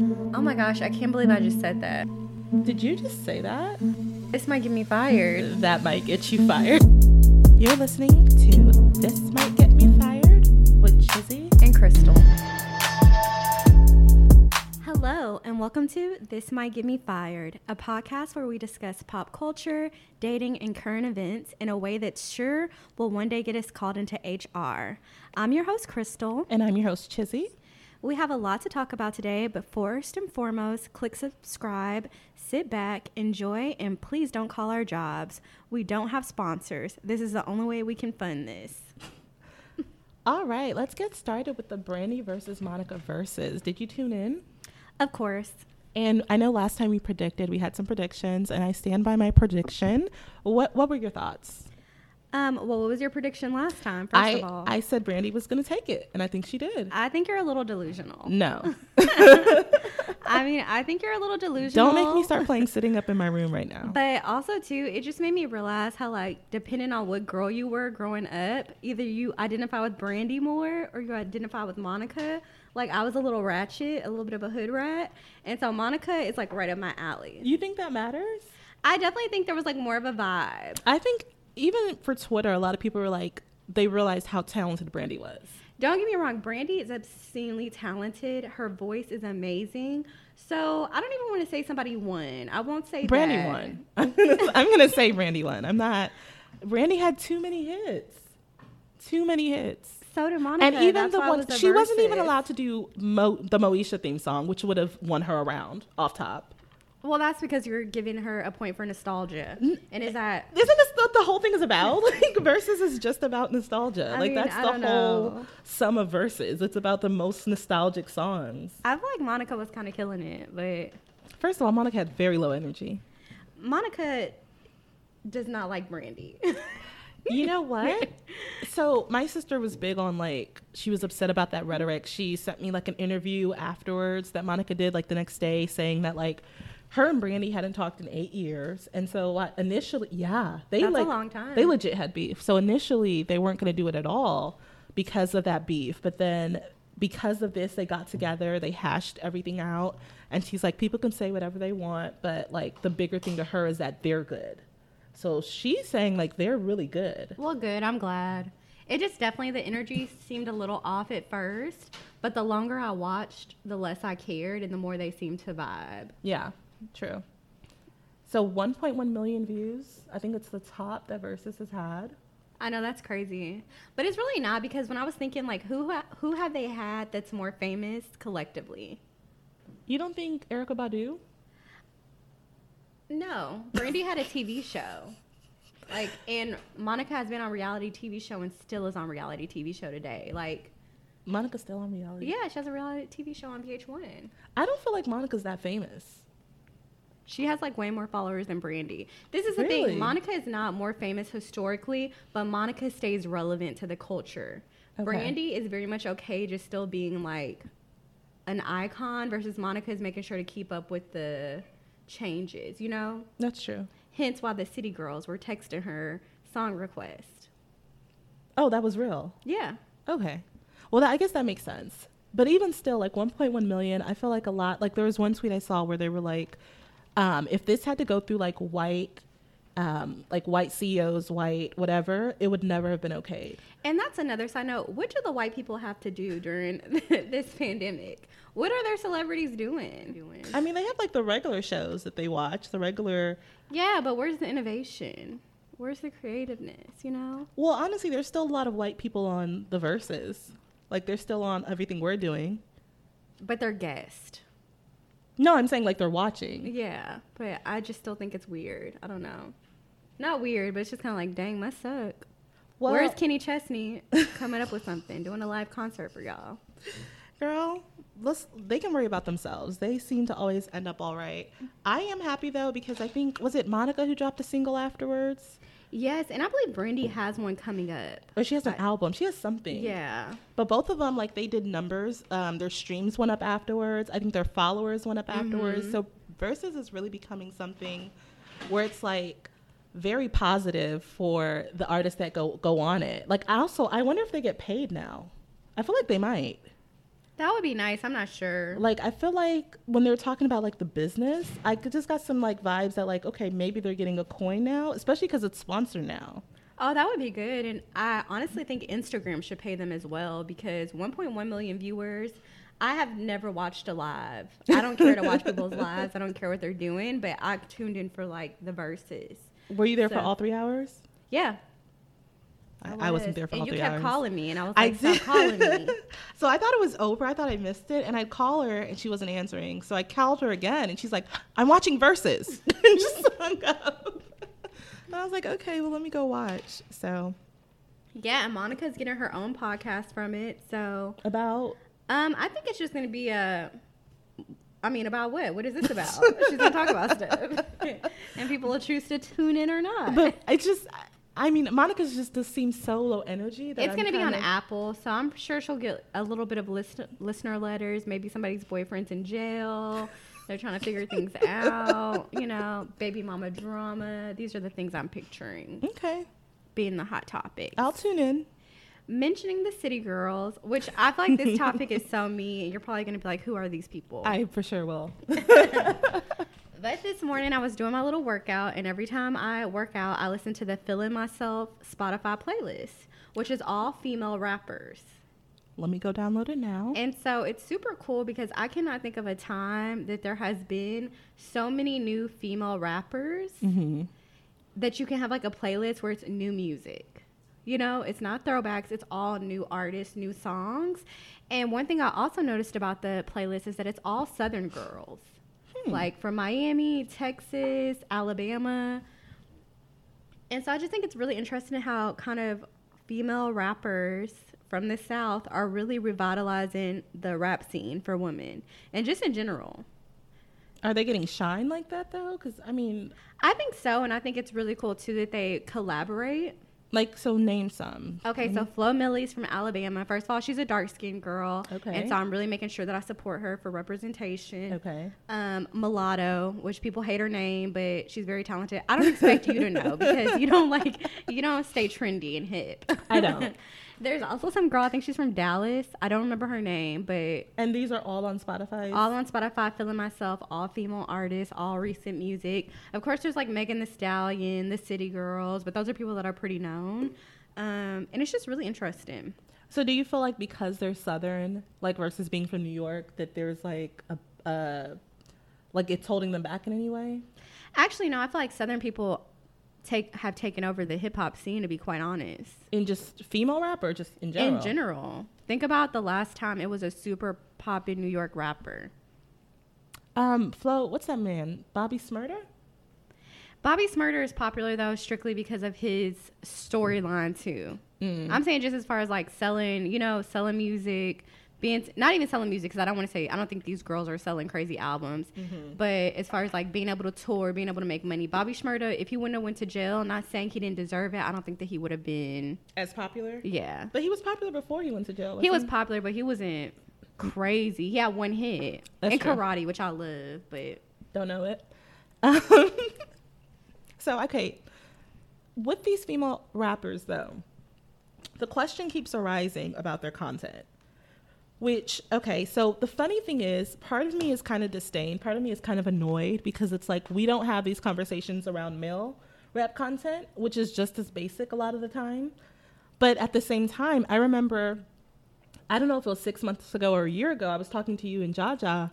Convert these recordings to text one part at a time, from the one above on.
Oh my gosh, I can't believe I just said that. Did you just say that? This might get me fired. That might get you fired. You're listening to This Might Get Me Fired with Chizzy. And Crystal. Hello, and welcome to This Might Get Me Fired, a podcast where we discuss pop culture, dating, and current events in a way that sure will one day get us called into HR. I'm your host, Crystal. And I'm your host, Chizzy. We have a lot to talk about today, but first and foremost, click subscribe, sit back, enjoy, and please don't call our jobs. We don't have sponsors. This is the only way we can fund this. All right, let's get started with the Brandy versus Monica versus. Did you tune in? Of course. And I know last time we predicted, we had some predictions, and I stand by my prediction. What What were your thoughts? Um, well, what was your prediction last time? First I of all, I said Brandy was going to take it, and I think she did. I think you're a little delusional. No, I mean, I think you're a little delusional. don't make me start playing sitting up in my room right now. But also too, it just made me realize how like depending on what girl you were growing up, either you identify with Brandy more or you identify with Monica. Like I was a little ratchet, a little bit of a hood rat, and so Monica is like right up my alley. You think that matters? I definitely think there was like more of a vibe. I think even for Twitter, a lot of people were like, they realized how talented Brandy was. Don't get me wrong, Brandy is obscenely talented. Her voice is amazing. So I don't even want to say somebody won. I won't say Brandy that. won. I'm gonna, I'm gonna say Brandy won. I'm not. Brandy had too many hits. Too many hits. So did Monica. And even That's the one was she wasn't even allowed to do Mo, the Moesha theme song, which would have won her around off top. Well, that's because you're giving her a point for nostalgia. And is that Isn't this what the whole thing is about? Like verses is just about nostalgia. I like mean, that's I the whole know. sum of verses. It's about the most nostalgic songs. I feel like Monica was kind of killing it, but First of all, Monica had very low energy. Monica does not like Brandy. You know what? so my sister was big on like she was upset about that rhetoric. She sent me like an interview afterwards that Monica did like the next day saying that like her and Brandy hadn't talked in eight years, and so like, initially, yeah, they That's a like long time. they legit had beef. So initially they weren't going to do it at all because of that beef, but then because of this they got together, they hashed everything out, and she's like, people can say whatever they want, but like the bigger thing to her is that they're good. So she's saying like they're really good. well, good. I'm glad. It just definitely the energy seemed a little off at first, but the longer I watched, the less I cared, and the more they seemed to vibe. Yeah, true. So 1.1 million views. I think it's the top that Verzuz has had. I know that's crazy, but it's really not because when I was thinking like who ha- who have they had that's more famous collectively? You don't think Erykah Badu? No, Brandy had a TV show. Like, and Monica has been on reality TV show and still is on reality TV show today. Like, Monica's still on reality. yeah, she has a reality TV show on VH1. I don't feel like Monica's that famous. She has like way more followers than Brandy. This is the Really? thing. Monica is not more famous historically, but Monica stays relevant to the culture. Okay. Brandy is very much okay just still being like an icon versus Monica is making sure to keep up with the changes, you know? That's true. Hence why the City Girls were texting her song request. Oh, that was real. Yeah. Okay. Well, that, I guess that makes sense. But even still, like 1.1 million, I feel like a lot. Like there was one tweet I saw where they were like, um, if this had to go through like white, um, like white CEOs, white whatever, it would never have been okay. And that's another side note. What do the white people have to do during this pandemic? What are their celebrities doing? doing? I mean, they have like the regular shows that they watch, the regular. Yeah, but where's the innovation? Where's the creativeness, you know? Well, honestly, there's still a lot of white people on the verses. Like they're still on everything we're doing. But they're guests. No, I'm saying like they're watching. Yeah, but I just still think it's weird. I don't know. Not weird, but it's just kind of like, dang, must suck. Well, Where's Kenny Chesney coming up with something, doing a live concert for y'all? girl, let's. They can worry about themselves. They seem to always end up all right. I am happy though because I think was it Monica who dropped a single afterwards, Yes, and I believe Brandy has one coming up. or she has an I- album. She has something. Yeah. But both of them, like they did numbers. Um, their streams went up afterwards. I think their followers went up afterwards. So Verzuz is really becoming something where it's like very positive for the artists that go go on it. Like I also I wonder if they get paid now. I feel like they might. That would be nice. I'm not sure. Like I feel like when they were talking about like the business, I could- just got some like vibes that like okay maybe they're getting a coin now, especially because it's sponsored now. Oh, that would be good. And I honestly think Instagram should pay them as well because 1.1 million viewers. I have never watched a live. I don't care to watch people's lives. I don't care what they're doing, but I tuned in for like the verses. Were you there for all three hours? Yeah. I, I wasn't there for and all you three kept hours. calling me, and I was like, I "Stop calling me." so I thought it was over. I thought I missed it, and I'd call her, and she wasn't answering. So I called her again, and she's like, "I'm watching Verzuz," and just hung up. And I was like, "Okay, well, let me go watch." So Yeah, and Monica's getting her own podcast from it. So, about um, I think it's just gonna be a. I mean, about what? What is this about? She's gonna talk about stuff, and people will choose to tune in or not. but I just, I mean, Monica's just does seem so low energy. That it's going to be on kinda- Apple, so I'm sure she'll get a little bit of listen, listener letters. Maybe somebody's boyfriend's in jail. They're trying to figure things out. You know, baby mama drama. These are the things I'm picturing Okay, being the hot topic. I'll tune in. Mentioning the city girls, which I feel like this topic is so me, you're probably going to be like, who are these people? I for sure will. But this morning I was doing my little workout, and every time I work out, I listen to the Feeling Myself Spotify playlist, which is all female rappers. Let me go download it now. And so it's super cool because I cannot think of a time that there has been so many new female rappers hmm that you can have like a playlist where it's new music. You know, it's not throwbacks, it's all new artists, new songs. And one thing I also noticed about the playlist is that it's all Southern girls. Hmm. like from Miami, Texas, Alabama. And so I just think it's really interesting how kind of female rappers from the South are really revitalizing the rap scene for women and just in general. Are they getting shine like that though? Because I mean, I think so. And I think it's really cool too that they collaborate. Like, so name some. Okay, so Flo Milli's from Alabama. First of all, she's a dark skinned girl. Okay. And so I'm really making sure that I support her for representation. Okay. Um, Mulatto, which people hate her name, but she's very talented. I don't expect you to know because you don't like you don't stay trendy and hip. I don't. There's also some girl, I think she's from Dallas. I don't remember her name, but And these are all on Spotify. all on Spotify, feeling myself, all female artists, all recent music. Of course, there's like Megan Thee Stallion, the City Girls, but those are people that are pretty known. Um, and it's just really interesting. So do you feel like because they're southern, like versus being from New York, that there's like a, uh, like it's holding them back in any way? Actually, no, I feel like Southern people take have taken over the hip hop scene. To be quite honest, In just female rap or just in general? in general, think about the last time it was a super poppin' New York rapper. Um, Flo, what's that man? Bobby Shmurda? Bobby Shmurda is popular though strictly because of his storyline too. Mm. I'm saying just as far as like selling, you know, selling music, being not even selling music because I don't want to say I don't think these girls are selling crazy albums, Mm-hmm. but as far as like being able to tour, being able to make money, Bobby Shmurda, if he wouldn't have went to jail, not saying he didn't deserve it, I don't think that he would have been. As popular? Yeah, But he was popular before he went to jail. he was wasn't popular, but he wasn't crazy. He had one hit That's in true. karate, which I love, but Don't know it. Um, so, okay. With these female rappers, though, the question keeps arising about their content. Which, okay, so the funny thing is, part of me is kind of disdain, part of me is kind of annoyed because it's like we don't have these conversations around male rap content, which is just as basic a lot of the time. But at the same time, I remember, I don't know if it was six months ago or a year ago, I was talking to you and Jaja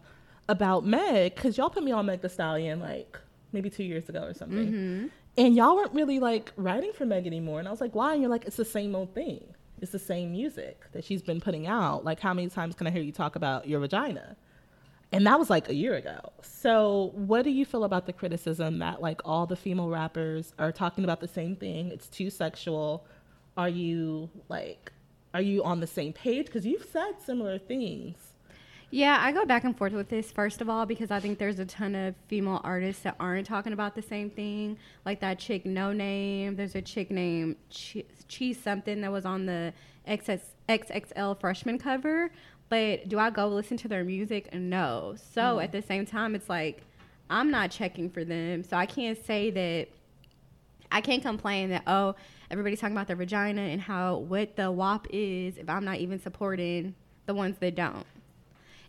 about Meg because y'all put me on Meg Thee Stallion like maybe two years ago or something. Mm-hmm. And y'all weren't really like writing for Meg anymore. And I was like, why? And you're like, it's the same old thing. It's the same music that she's been putting out. Like, how many times can I hear you talk about your vagina? And that was like a year ago. So, what do you feel about the criticism that like all the female rappers are talking about the same thing? It's too sexual. Are you like, are you on the same page? Because you've said similar things. Yeah, I go back and forth with this first of all because I think there's a ton of female artists that aren't talking about the same thing. Like that chick Noname. There's a chick named Cheese something that was on the XS, XXL freshman cover. But do I go listen to their music? No. So mm. at the same time, it's like I'm not checking for them, so I can't say that. I can't complain that oh everybody's talking about their vagina and how what the WAP is if I'm not even supporting the ones that don't.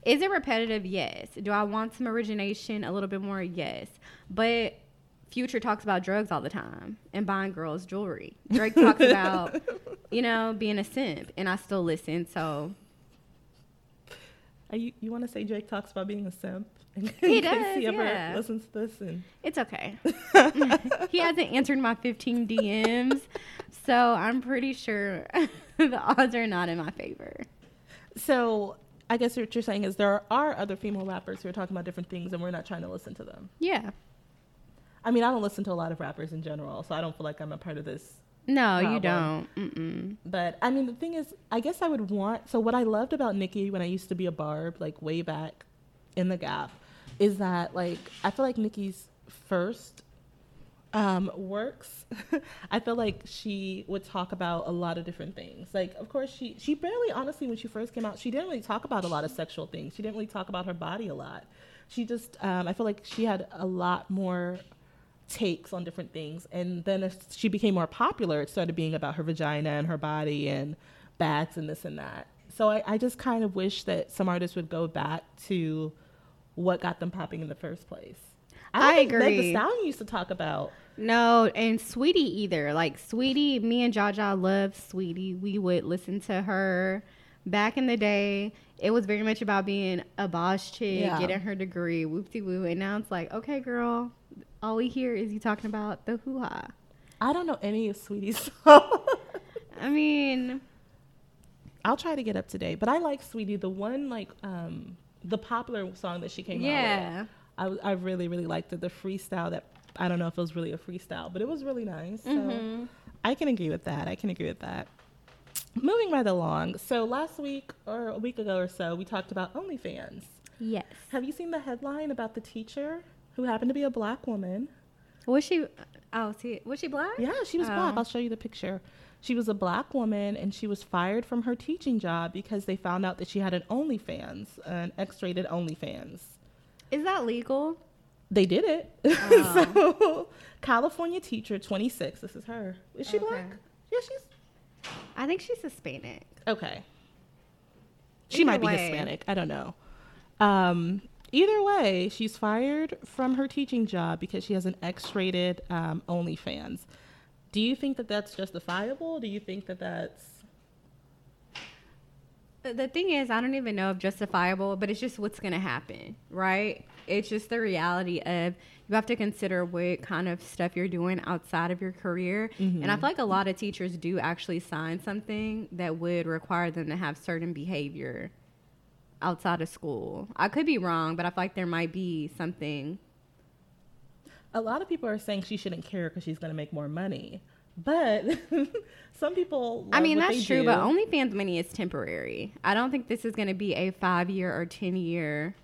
Is it repetitive? Yes. Do I want some origination? A little bit more? Yes. But Future talks about drugs all the time and buying girls jewelry. Drake talks about, you know, being a simp, and I still listen. So Are you you want to say Drake talks about being a simp? In He case does, He ever yeah. listens to this and it's okay. he hasn't answered my 15 DMs, so I'm pretty sure the odds are not in my favor. so. I guess what you're saying is there are other female rappers who are talking about different things, and we're not trying to listen to them. Yeah. I mean, I don't listen to a lot of rappers in general, so I don't feel like I'm a part of this No, you don't. Mm-mm. But I mean, the thing is, I guess I would want. So what I loved about Nicki when I used to be a barb, like way back in the Gap, is that like I feel like Nicki's first um, works. I feel like she would talk about a lot of different things. Like, of course, she she barely, honestly, when she first came out, she didn't really talk about a lot of sexual things. She didn't really talk about her body a lot. She just, um, I feel like she had a lot more takes on different things. And then as she became more popular, it started being about her vagina and her body and bags and this and that. So I, I just kind of wish that some artists would go back to what got them popping in the first place. don't I think Meg agree. Thee Stallion used to talk about. No, and Saweetie either. Like Saweetie, me and Jaja love Saweetie. We would listen to her back in the day. It was very much about being a boss chick, Yeah. getting her degree, whoopty woo. And now it's like, okay, girl, all we hear is you talking about the hoo ha. I don't know any of Saweetie's songs. I mean, I'll try to get up today, but I like Saweetie. The one like um the popular song that she came out with. yeah. I really really liked it. The freestyle that I don't know if it was really a freestyle, but it was really nice. So Mhm. I can agree with that. I can agree with that. Moving right along. So last week or a week ago or so, we talked about OnlyFans. Yes. Have you seen the headline about the teacher who happened to be a black woman? Was she? Oh, see, was she black? Yeah, she was black. Oh. I'll show you the picture. She was a black woman and she was fired from her teaching job because they found out that she had an OnlyFans, an X-rated OnlyFans. Is that legal? They did it. Oh. so, California teacher, 26. This is her. Is she Okay. black? Yeah, she's I think she's Hispanic. okay. She Either might be way. Hispanic. I don't know. Um, either way, she's fired from her teaching job because she has an X-rated um, OnlyFans. Do you think that that's justifiable? Do you think that that's The- thing is, I don't even know if justifiable, but it's just what's going to happen, right? It's just the reality of you have to consider what kind of stuff you're doing outside of your career. And I mm-hmm. feel like a lot of teachers do actually sign something that would require them to have certain behavior outside of school. I could be wrong, but I feel like there might be something. a lot of people are saying she shouldn't care because she's going to make more money, but some people. I mean, that's true, do. but OnlyFans money is temporary. I don't think this is going to be a five year or 10 year.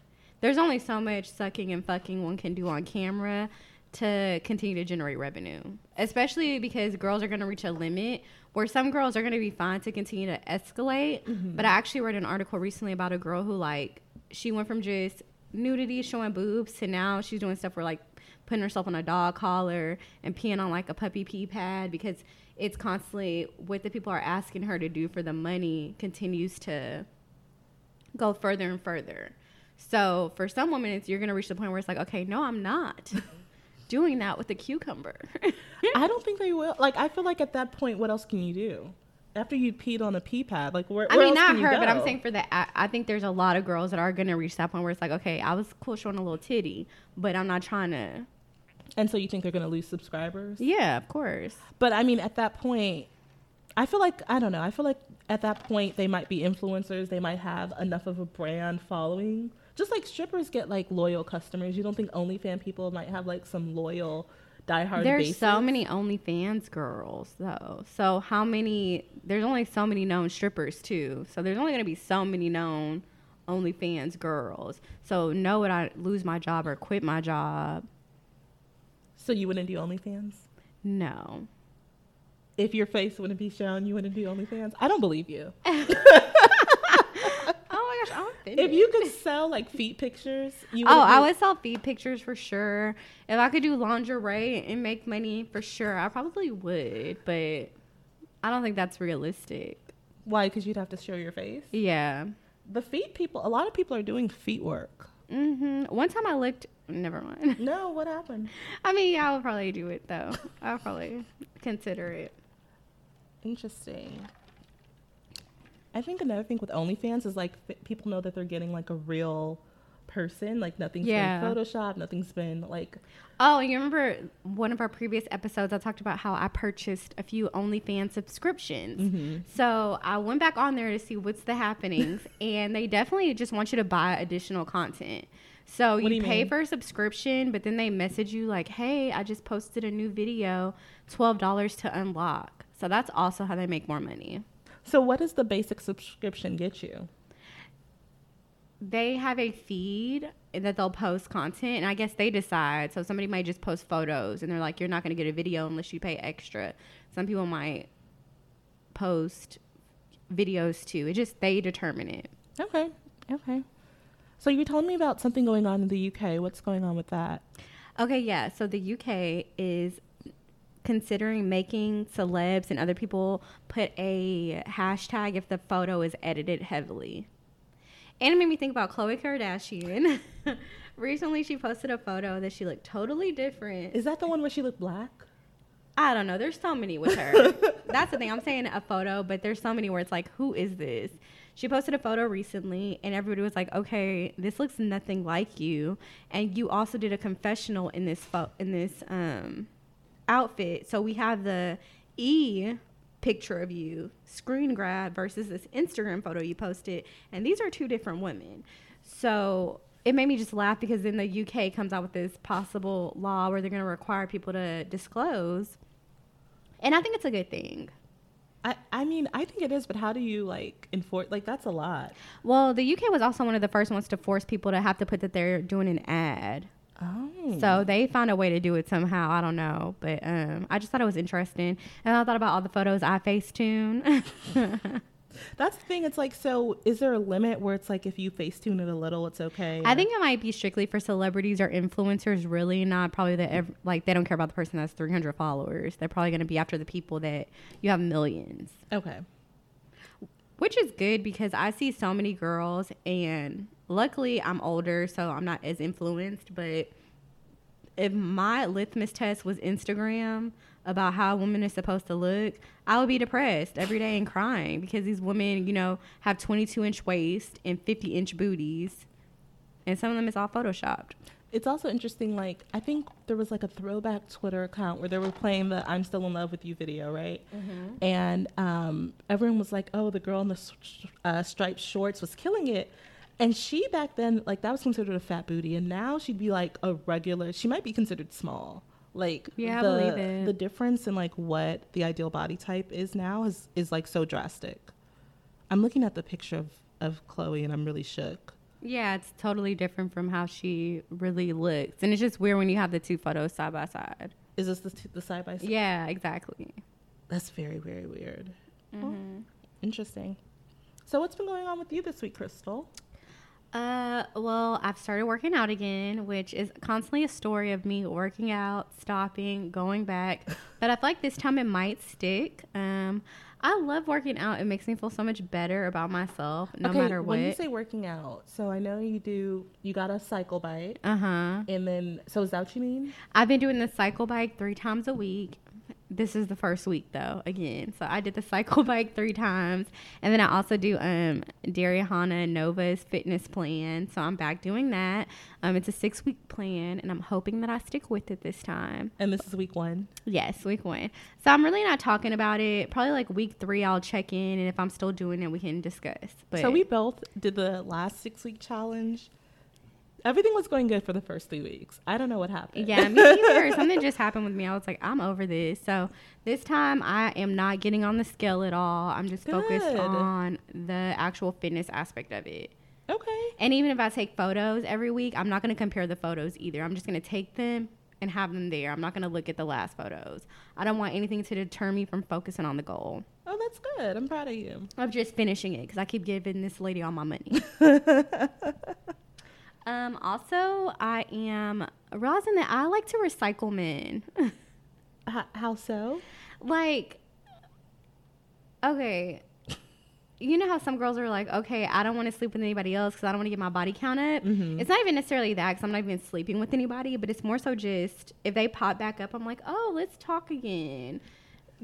There's only so much sucking and fucking one can do on camera to continue to generate revenue, especially because girls are going to reach a limit where some girls are going to be fine to continue to escalate. Mm-hmm. But I actually read an article recently about a girl who, like, she went from just nudity showing boobs to now she's doing stuff where, like, putting herself on a dog collar and peeing on like a puppy pee pad because it's constantly what the people are asking her to do for the money continues to go further and further. So for some women, it's you're gonna reach the point where it's like, okay, no, I'm not doing that with a cucumber. I don't think they will. Like, I feel like at that point, what else can you do? After you peed on a pee pad, like where? I where mean, not her, but I'm saying for the. I, I think there's a lot of girls that are gonna reach that point where it's like, okay, I was cool showing a little titty, but I'm not trying to. And so you think they're going to lose subscribers? Yeah, of course. But I mean, at that point, I feel like I don't know. I feel like at that point they might be influencers. They might have enough of a brand following. Just like strippers get like loyal customers. You don't think OnlyFans people might have like some loyal, diehard. There's bases? so many OnlyFans girls though. So how many? There's only so many known strippers too. So there's only gonna be so many known OnlyFans girls. So no, would I lose my job or quit my job? So you wouldn't do OnlyFans No. if your face wouldn't be shown. You wouldn't do OnlyFans. I don't believe you. Oh my gosh. If you could sell like feet pictures, you. Oh, I would sell feet pictures for sure. If I could do lingerie and make money for sure, I probably would. But I don't think that's realistic. Why? Because you'd have to show your face. Yeah. the feet people, a lot of people are doing feet work. Mm-hmm. One time I looked. Never mind. No, what happened? I mean, yeah, I'll probably do it though. I'll probably consider it. Interesting. I think another thing with OnlyFans is like f- people know that they're getting like a real person. Like nothing's Yeah. been photoshopped, nothing's been like Oh, you remember one of our previous episodes? I talked about how I purchased a few OnlyFans subscriptions. Mm-hmm. So I went back on there to see what's the happenings, and they definitely just want you to buy additional content. So you, you pay mean? for a subscription, but then they message you like, "Hey, I just posted a new video, twelve dollars to unlock." So that's also how they make more money. So what does the basic subscription get you? they have a feed that they'll post content and i guess they decide so somebody might just post photos and they're like you're not going to get a video unless you pay extra some people might post videos too it just they determine it Okay. Okay. So you told me about something going on in the UK. What's going on with that? okay yeah so the uk is considering making celebs and other people put a hashtag if the photo is edited heavily and it made me think about Khloe Kardashian. Recently, she posted a photo that she looked totally different. Is that the one where she looked black? I don't know. There's so many with her. That's the thing. I'm saying a photo, but there's so many where it's like, who is this? She posted a photo recently, and everybody was like, "Okay, this looks nothing like you." And you also did a confessional in this pho- in this um, outfit. So we have the E picture of you screen grab versus this Instagram photo you posted, and these are two different women. So it made me just laugh because then the UK comes out with this possible law where they're going to require people to disclose, and I think it's a good thing. I, I mean, I think it is, but how do you like enforce? Like, that's a lot. Well, the UK was also one of the first ones to force people to have to put that they're doing an ad. Oh. So they found a way to do it somehow. I don't know, but um, I just thought it was interesting, and I thought about all the photos I Facetune. that's the thing. It's like, so is there a limit where it's like if you Facetune it a little, it's okay? I or- think it might be strictly for celebrities or influencers. Really, not probably that. Ev- like they don't care about the person that's 300 followers. They're probably going to be after the people that you have millions, Okay. which is good because I see so many girls, and luckily I'm older, so I'm not as influenced. But if my litmus test was Instagram about how a woman is supposed to look, I would be depressed every day and crying because these women, you know, have 22 inch waist and 50 inch booties, and some of them is all photoshopped. It's also interesting. Like, I think there was like a throwback Twitter account where they were playing the "I'm Still in Love with You" video, right? And um, everyone was like, "Oh, the girl in the uh, striped shorts was killing it." And she back then, like, that was considered a fat booty, and now she'd be like a regular. She might be considered small. Like, Yeah, the, the difference in like what the ideal body type is now is is like so drastic. I'm looking at the picture of of Khloe, and I'm really shook. Yeah, it's totally different from how she really looks, and it's just weird when you have the two photos side by side. Is this the, t- the side by side? Yeah, exactly. That's very, very weird. Mm-hmm. Interesting. So, what's been going on with you this week, Crystal? Uh, well, I've started working out again, which is constantly a story of me working out, stopping, going back. But I feel like this time it might stick. Um, I love working out. It makes me feel so much better about myself, no okay, matter what. When you say working out, so I know you do. You got a cycle bike, uh huh. and then so is that what you mean? I've been doing the cycle bike three times a week. This is the first week though, again. So I did the cycle bike three times. And then I also do um Dariahana Nova's fitness plan. So I'm back doing that. Um it's a six week plan and I'm hoping that I stick with it this time. And this is week one. Yes, week one. So I'm really not talking about it. Probably like week three I'll check in and if I'm still doing it we can discuss. But so we both did the last six week challenge. Everything was going good for the first three weeks. I don't know what happened. Yeah, me either. Something just happened with me. I was like, I'm over this. So this time I am not getting on the scale at all. I'm just focused on the actual fitness aspect of it. okay. And even if I take photos every week, I'm not going to compare the photos either. I'm just going to take them and have them there. I'm not going to look at the last photos. I don't want anything to deter me from focusing on the goal Oh, that's good. I'm proud of you. of just finishing it because I keep giving this lady all my money. um, also, I am realizing that I like to recycle men. H- how so? like okay you know how some girls are like, okay, I don't want to sleep with anybody else because I don't want to get my body count up. Mhm. It's not even necessarily that because I'm not even sleeping with anybody, but it's more so just if they pop back up, I'm like, oh, let's talk again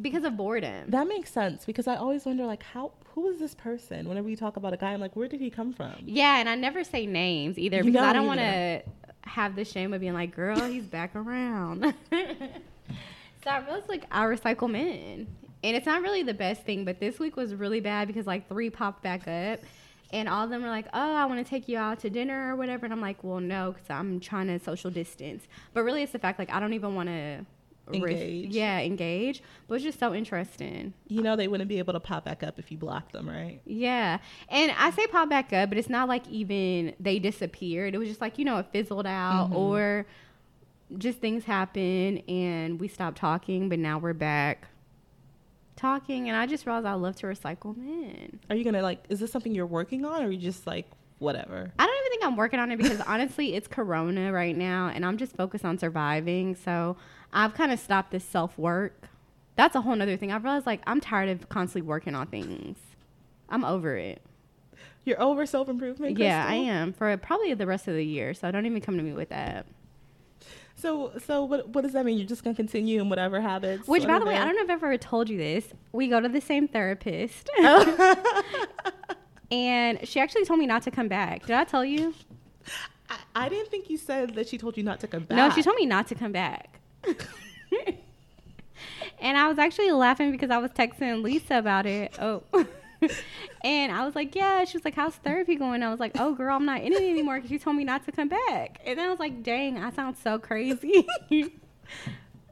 because of boredom. That makes sense because I always wonder, like, how who is this person? Whenever you talk about a guy, I'm like, where did he come from? yeah, and I never say names either You because I don't don't want to have the shame of being like, girl, he's back around. so I realized like I recycle men, and it's not really the best thing, but this week was really bad because like three popped back up. And all of them were like, "Oh, I want to take you out to dinner or whatever." And I'm like, "Well, no, because I'm trying to social distance." But really, it's the fact like I don't even want to Engage. yeah, engage. But it's just so interesting. You know, they wouldn't be able to pop back up if you blocked them, right? Yeah. And I say pop back up, but it's not like even they disappeared. It was just like, you know, it fizzled out Mhm. or just things happen and we stopped talking, but now we're back talking. And I just realized I love to recycle men. Are you gonna like? Is this something you're working on, or are you just like whatever? I don't even think I'm working on it because honestly, it's Corona right now and I'm just focused on surviving. So I've kind of stopped this self work. That's a whole nother thing. I've realized like I'm tired of constantly working on things. I'm over it. You're over self improvement. Yeah, I am for probably the rest of the year. So don't even come to me with that. So, so what? What does that mean? You're just gonna continue in whatever habits. Which, by the way, I don't know if I've ever told you this. We go to the same therapist, oh. and she actually told me not to come back. Did I tell you? I, I didn't think you said that she told you not to come back. No, she told me not to come back. and I was actually laughing because I was texting Lisa about it. Oh. and I was like, yeah. She was like, how's therapy going? I was like, oh, girl, I'm not in it anymore because she told me not to come back. And then I was like, dang, I sound so crazy.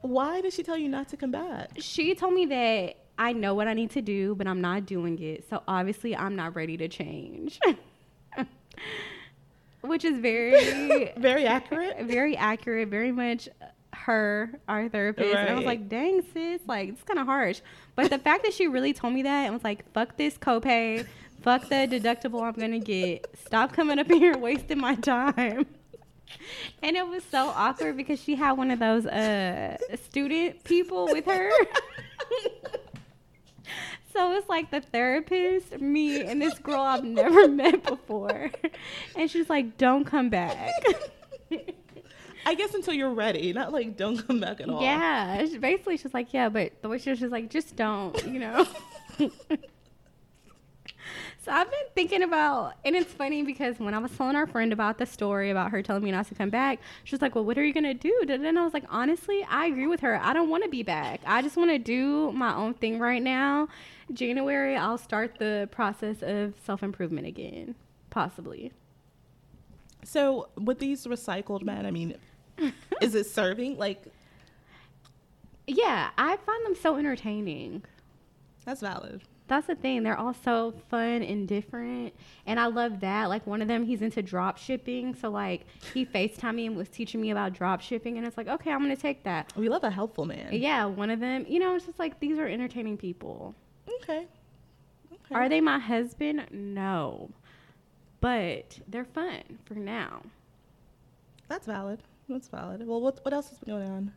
Why did she tell you not to come back? she told me that I know what I need to do, but I'm not doing it. So obviously, I'm not ready to change. Which is very, Very accurate. very accurate, very much her, our therapist. And I was like, dang, sis, like, it's kind of harsh. But the fact that she really told me that and was like, fuck this copay, fuck the deductible I'm going to get, stop coming up here wasting my time. And it was so awkward because she had one of those uh, student people with her. so it's like the therapist, me, and this girl I've never met before. And she's like, don't come back. I guess until you're ready, not like don't come back at all. Yeah, she- basically she's like, yeah, but the way she was just like, just don't, you know. so I've been thinking about, and it's funny because when I was telling our friend about the story about her telling me not to come back, she was like, well, what are you gonna do? And then I was like, honestly, I agree with her. I don't want to be back. I just want to do my own thing right now. January, I'll start the process of self improvement again, possibly. So with these recycled men, I mean, is it serving? Like Yeah, I find them so entertaining. that's valid. That's the thing. They're all so fun and different. And I love that. Like one of them, he's into drop shipping. So like he FaceTimed me and was teaching me about drop shipping. And it's like, okay, I'm going to take that. Oh, we love a helpful man. Yeah, one of them, you know, it's just like these are entertaining people. Okay. okay. Are they my husband? No. But they're fun for now. That's valid. That's valid. Well, what what else has been going on?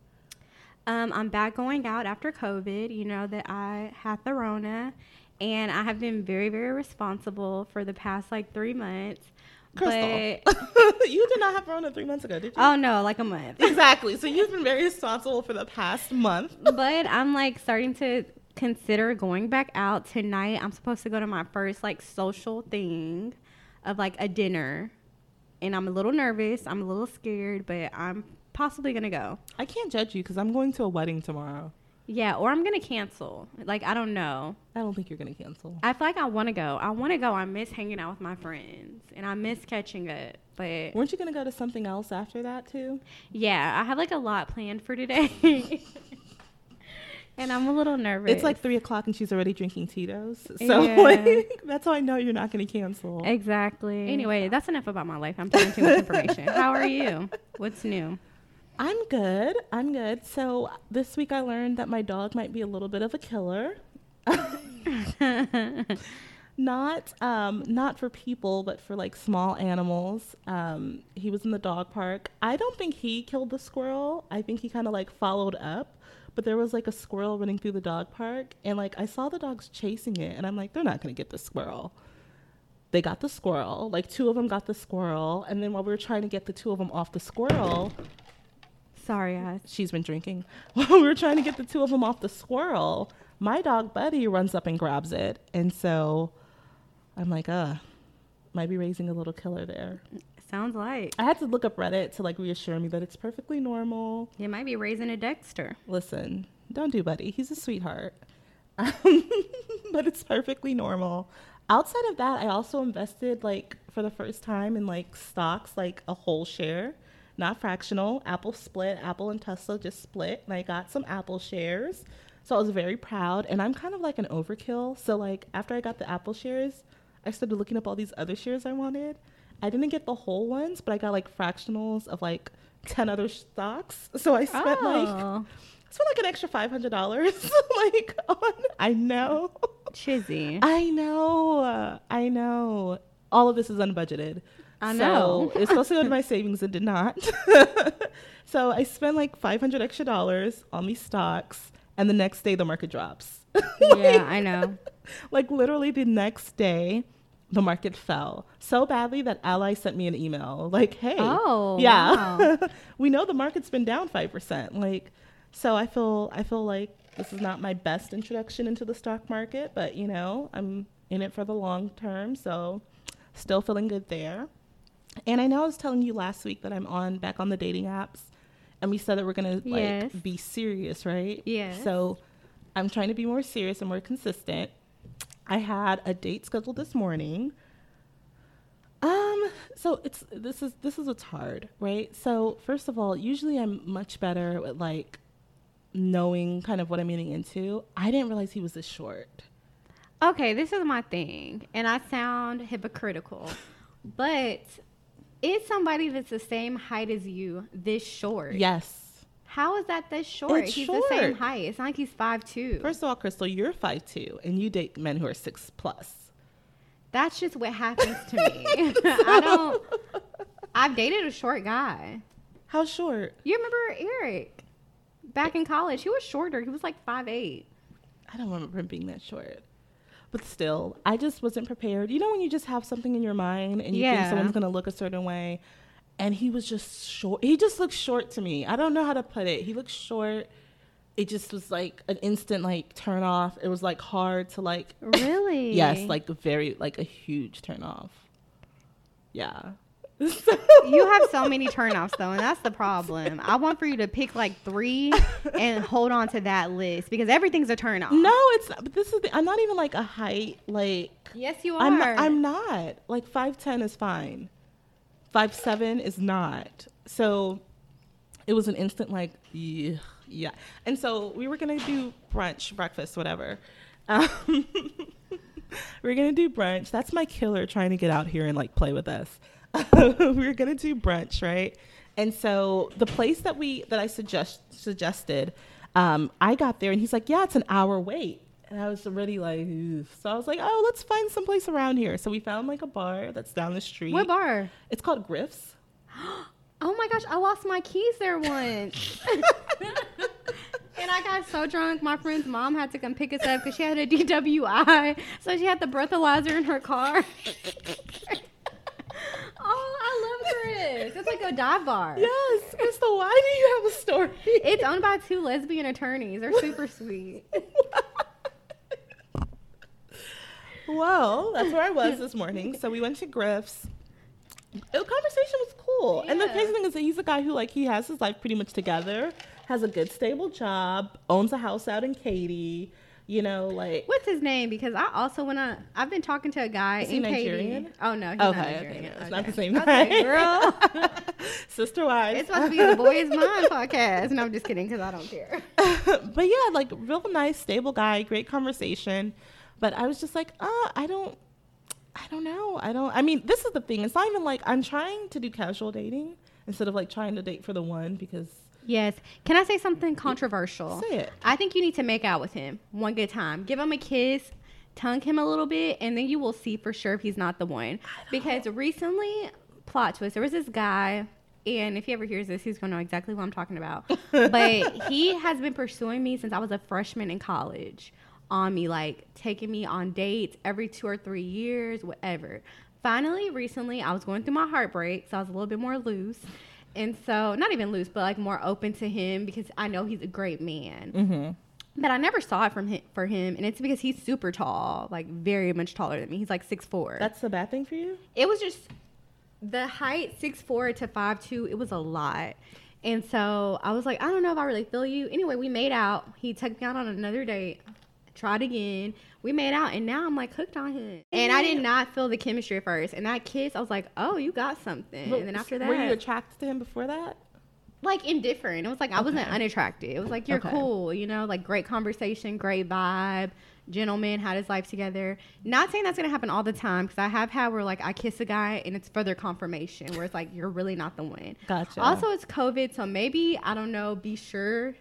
Um, I'm back going out after COVID. You know that I had the Rona, and I have been very, very responsible for the past like three months. Crystal, But you did not have Rona three months ago, did you? oh no, like a month. exactly. So you've been very responsible for the past month. but I'm like starting to consider going back out tonight. I'm supposed to go to my first like social thing of like a dinner. And I'm a little nervous. I'm a little scared, but I'm possibly to go. I can't judge you because I'm going to a wedding tomorrow. Yeah, or I'm to cancel. Like I don't know. I don't think you're gonna cancel. I feel like I want to go. I want to go. I miss hanging out with my friends and I miss catching up. But Weren't you gonna go to something else after that too? yeah, I have like a lot planned for today. and I'm a little nervous. It's like three o'clock and she's already drinking Tito's. So Yeah. like, that's how I know you're not gonna cancel. Exactly. Anyway, that's enough about my life. I'm telling too much information. How are you? What's new? I'm good. I'm good. So this week I learned that my dog might be a little bit of a killer. not um not for people but for like small animals um he was in the dog park i don't think he killed the squirrel i think he kind of like followed up but there was like a squirrel running through the dog park and like i saw the dogs chasing it and i'm like they're not going to get the squirrel they got the squirrel like two of them got the squirrel and then while we were trying to get the two of them off the squirrel Sorry, guys. she's been drinking. While we were trying to get the two of them off the squirrel, my dog Buddy runs up and grabs it. And so I'm like, uh, might be raising a little killer there. Sounds like I had to look up Reddit to like reassure me that it's perfectly normal. you might be raising a Dexter. Listen, don't do Buddy. He's a sweetheart. Um, but it's perfectly normal. Outside of that, I also invested like for the first time in like stocks, like a whole share, not fractional. Apple split, Apple and Tesla just split, and I got some Apple shares. So I was very proud, and I'm kind of like an overkill. So like after I got the Apple shares, I started looking up all these other shares I wanted. I didn't get the whole ones, but I got like fractionals of like 10 other stocks. So I spent like Oh, I spent like an extra five hundred dollars. like on, I know, chizzy. I know, I know. All of this is unbudgeted. I know. So it's supposed to go to my savings and did not. so I spent like five hundred extra dollars on these stocks, and the next day the market drops. yeah, I know. like literally the next day the market fell so badly that ally sent me an email like hey Oh, yeah wow. we know the market's been down 5% like so i feel i feel like this is not my best introduction into the stock market but you know i'm in it for the long term so still feeling good there and i know i was telling you last week that i'm on back on the dating apps and we said that we're gonna like Yes. be serious right Yeah. so i'm trying to be more serious and more consistent I had a date scheduled this morning. Um, so it's this is this is what's hard, right? So first of all, usually I'm much better at like knowing kind of what I'm getting into. I didn't realize he was this short. Okay, this is my thing, and I sound hypocritical, but is somebody that's the same height as you this short? Yes. How is that this short? It's he's the same height. It's not like he's five two. First of all, Crystal, you're five two, and you date men who are six plus. That's just what happens to me. I don't. I've dated a short guy. How short? You remember Eric? Back in college, he was shorter. He was like five eight. I don't remember him being that short. But still, I just wasn't prepared. You know when you just have something in your mind and you think someone's gonna look a certain way, and he was just short. He just looked short to me. I don't know how to put it. He looked short. It just was like an instant like turn off. It was like hard to like Really? yes, like very like a huge turn off. Yeah. You have so many turnoffs though, and that's the problem. I want for you to pick like three and hold on to that list because everything's a turnoff. no, it's not. But this is the, I'm not even like a height like Yes, you are. I'm not, I'm not. Like five ten is fine. Five seven is not. So it was an instant like yeah, yeah. And so we were gonna do brunch, breakfast, whatever. Um, we are gonna do brunch. That's my killer trying to get out here and like play with us. we're gonna do brunch, right? And so the place that we that I suggest suggested, um, I got there and he's like, yeah, it's an hour wait. And I was already like, so I was like, oh, let's find some place around here. So we found like a bar that's down the street. What bar? It's called Griff's. Oh my gosh, I lost my keys there once. and I got so drunk, my friend's mom had to come pick us up because she had a DWI. So she had the breathalyzer in her car. oh, I love Chris. It's like a dive bar. Yes, Crystal, why do you have a story? It's owned by two lesbian attorneys. They're super sweet. well, that's where I was this morning. So we went to Griff's. The conversation was cool. And the Yeah. crazy thing is that he's a guy who like he has his life pretty much together, has a good stable job, owns a house out in Katy, you know, like What's his name? Because I also went to. I've been talking to a guy in Katy. Nigerian? Oh no, he's Okay, not okay, Nigerian. no, it's not the same I was like, guy. girl. sister wives. It's supposed to be the Boys Mind podcast. No, I'm just kidding because I don't care. but yeah, like real nice, stable guy, great conversation. But I was just like, uh, I don't, I don't know. I don't. I mean, this is the thing. It's not even like I'm trying to do casual dating instead of like trying to date for the one because Yes. Can I say something controversial? Say it. I think you need to make out with him one good time. Give him a kiss. tongue him a little bit, and then you will see for sure if he's not the one. Because recently, plot twist, there was this guy. And if he ever hears this, he's gonna know exactly what I'm talking about. but he has been pursuing me since I was a freshman in college on me, like taking me on dates every two or three years, whatever. Finally, recently, I was going through my heartbreak, so I was a little bit more loose. And so, not even loose, but like more open to him because I know he's a great man. Mm-hmm. But I never saw it from him, for him, and it's because he's super tall, like very much taller than me. He's like six four. That's the bad thing for you. it was just the height six four to five two. It was a lot, and so I was like, I don't know if I really feel you. Anyway, we made out. He took me out on another date. Tried again. We made out, and now I'm like hooked on him. And I did not feel the chemistry at first. And that kiss, I was like, oh, you got something. and then after that, were you attracted to him before that? like indifferent. It was like I wasn't Okay. unattractive. It was like you're Okay. cool, you know, like great conversation, great vibe, gentleman, had his life together. Not saying that's gonna happen all the time because I have had where like I kiss a guy and it's further confirmation where it's like you're really not the one. Gotcha. Also, it's COVID, so maybe I don't know. Be sure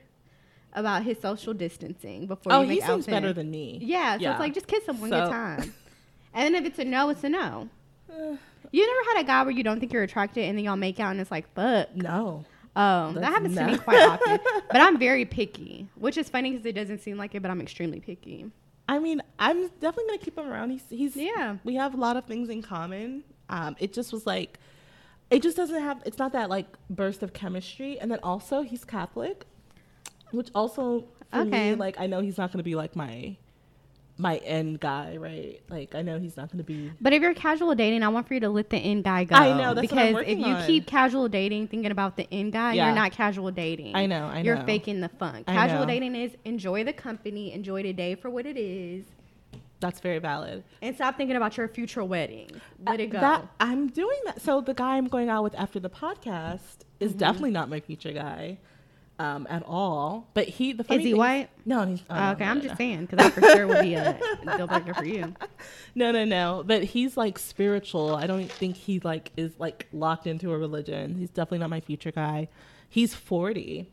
about his social distancing before. oh, you make he seems better than me. Yeah, so it's like just kiss him one good time. And then if it's a no, it's a no. You never had a guy where you don't think you're attracted and then y'all make out and it's like fuck. no. Um, that happens to me quite often, but I'm very picky, which is funny because it doesn't seem like it, but I'm extremely picky. I mean, I'm definitely gonna keep him around. He's he's Yeah. We have a lot of things in common. Um, it just was like, it just doesn't have. It's not that like burst of chemistry. And then also he's Catholic, which also for Okay. me, like I know he's not gonna be like my my end guy, right? Like I know he's not gonna be. But if you're casual dating, I want for you to let the end guy go. I know, that's what I'm because if you on. keep casual dating thinking about the end guy, Yeah. you're not casual dating. I know, I You're faking the funk. I Casual know. dating is enjoy the company, enjoy the day for what it is, That's very valid. and stop thinking about your future wedding. Let it go. Uh, That I'm doing that. So the guy I'm going out with after the podcast is Mm-hmm. definitely not my future guy, um, at all. But he, the funny is he white? No, he's oh, Oh, okay, no, I'm no, just saying because that for sure would be a deal breaker for you. No, no, no. But he's like spiritual. I don't think he like is like locked into a religion. He's definitely not my future guy. He's 40.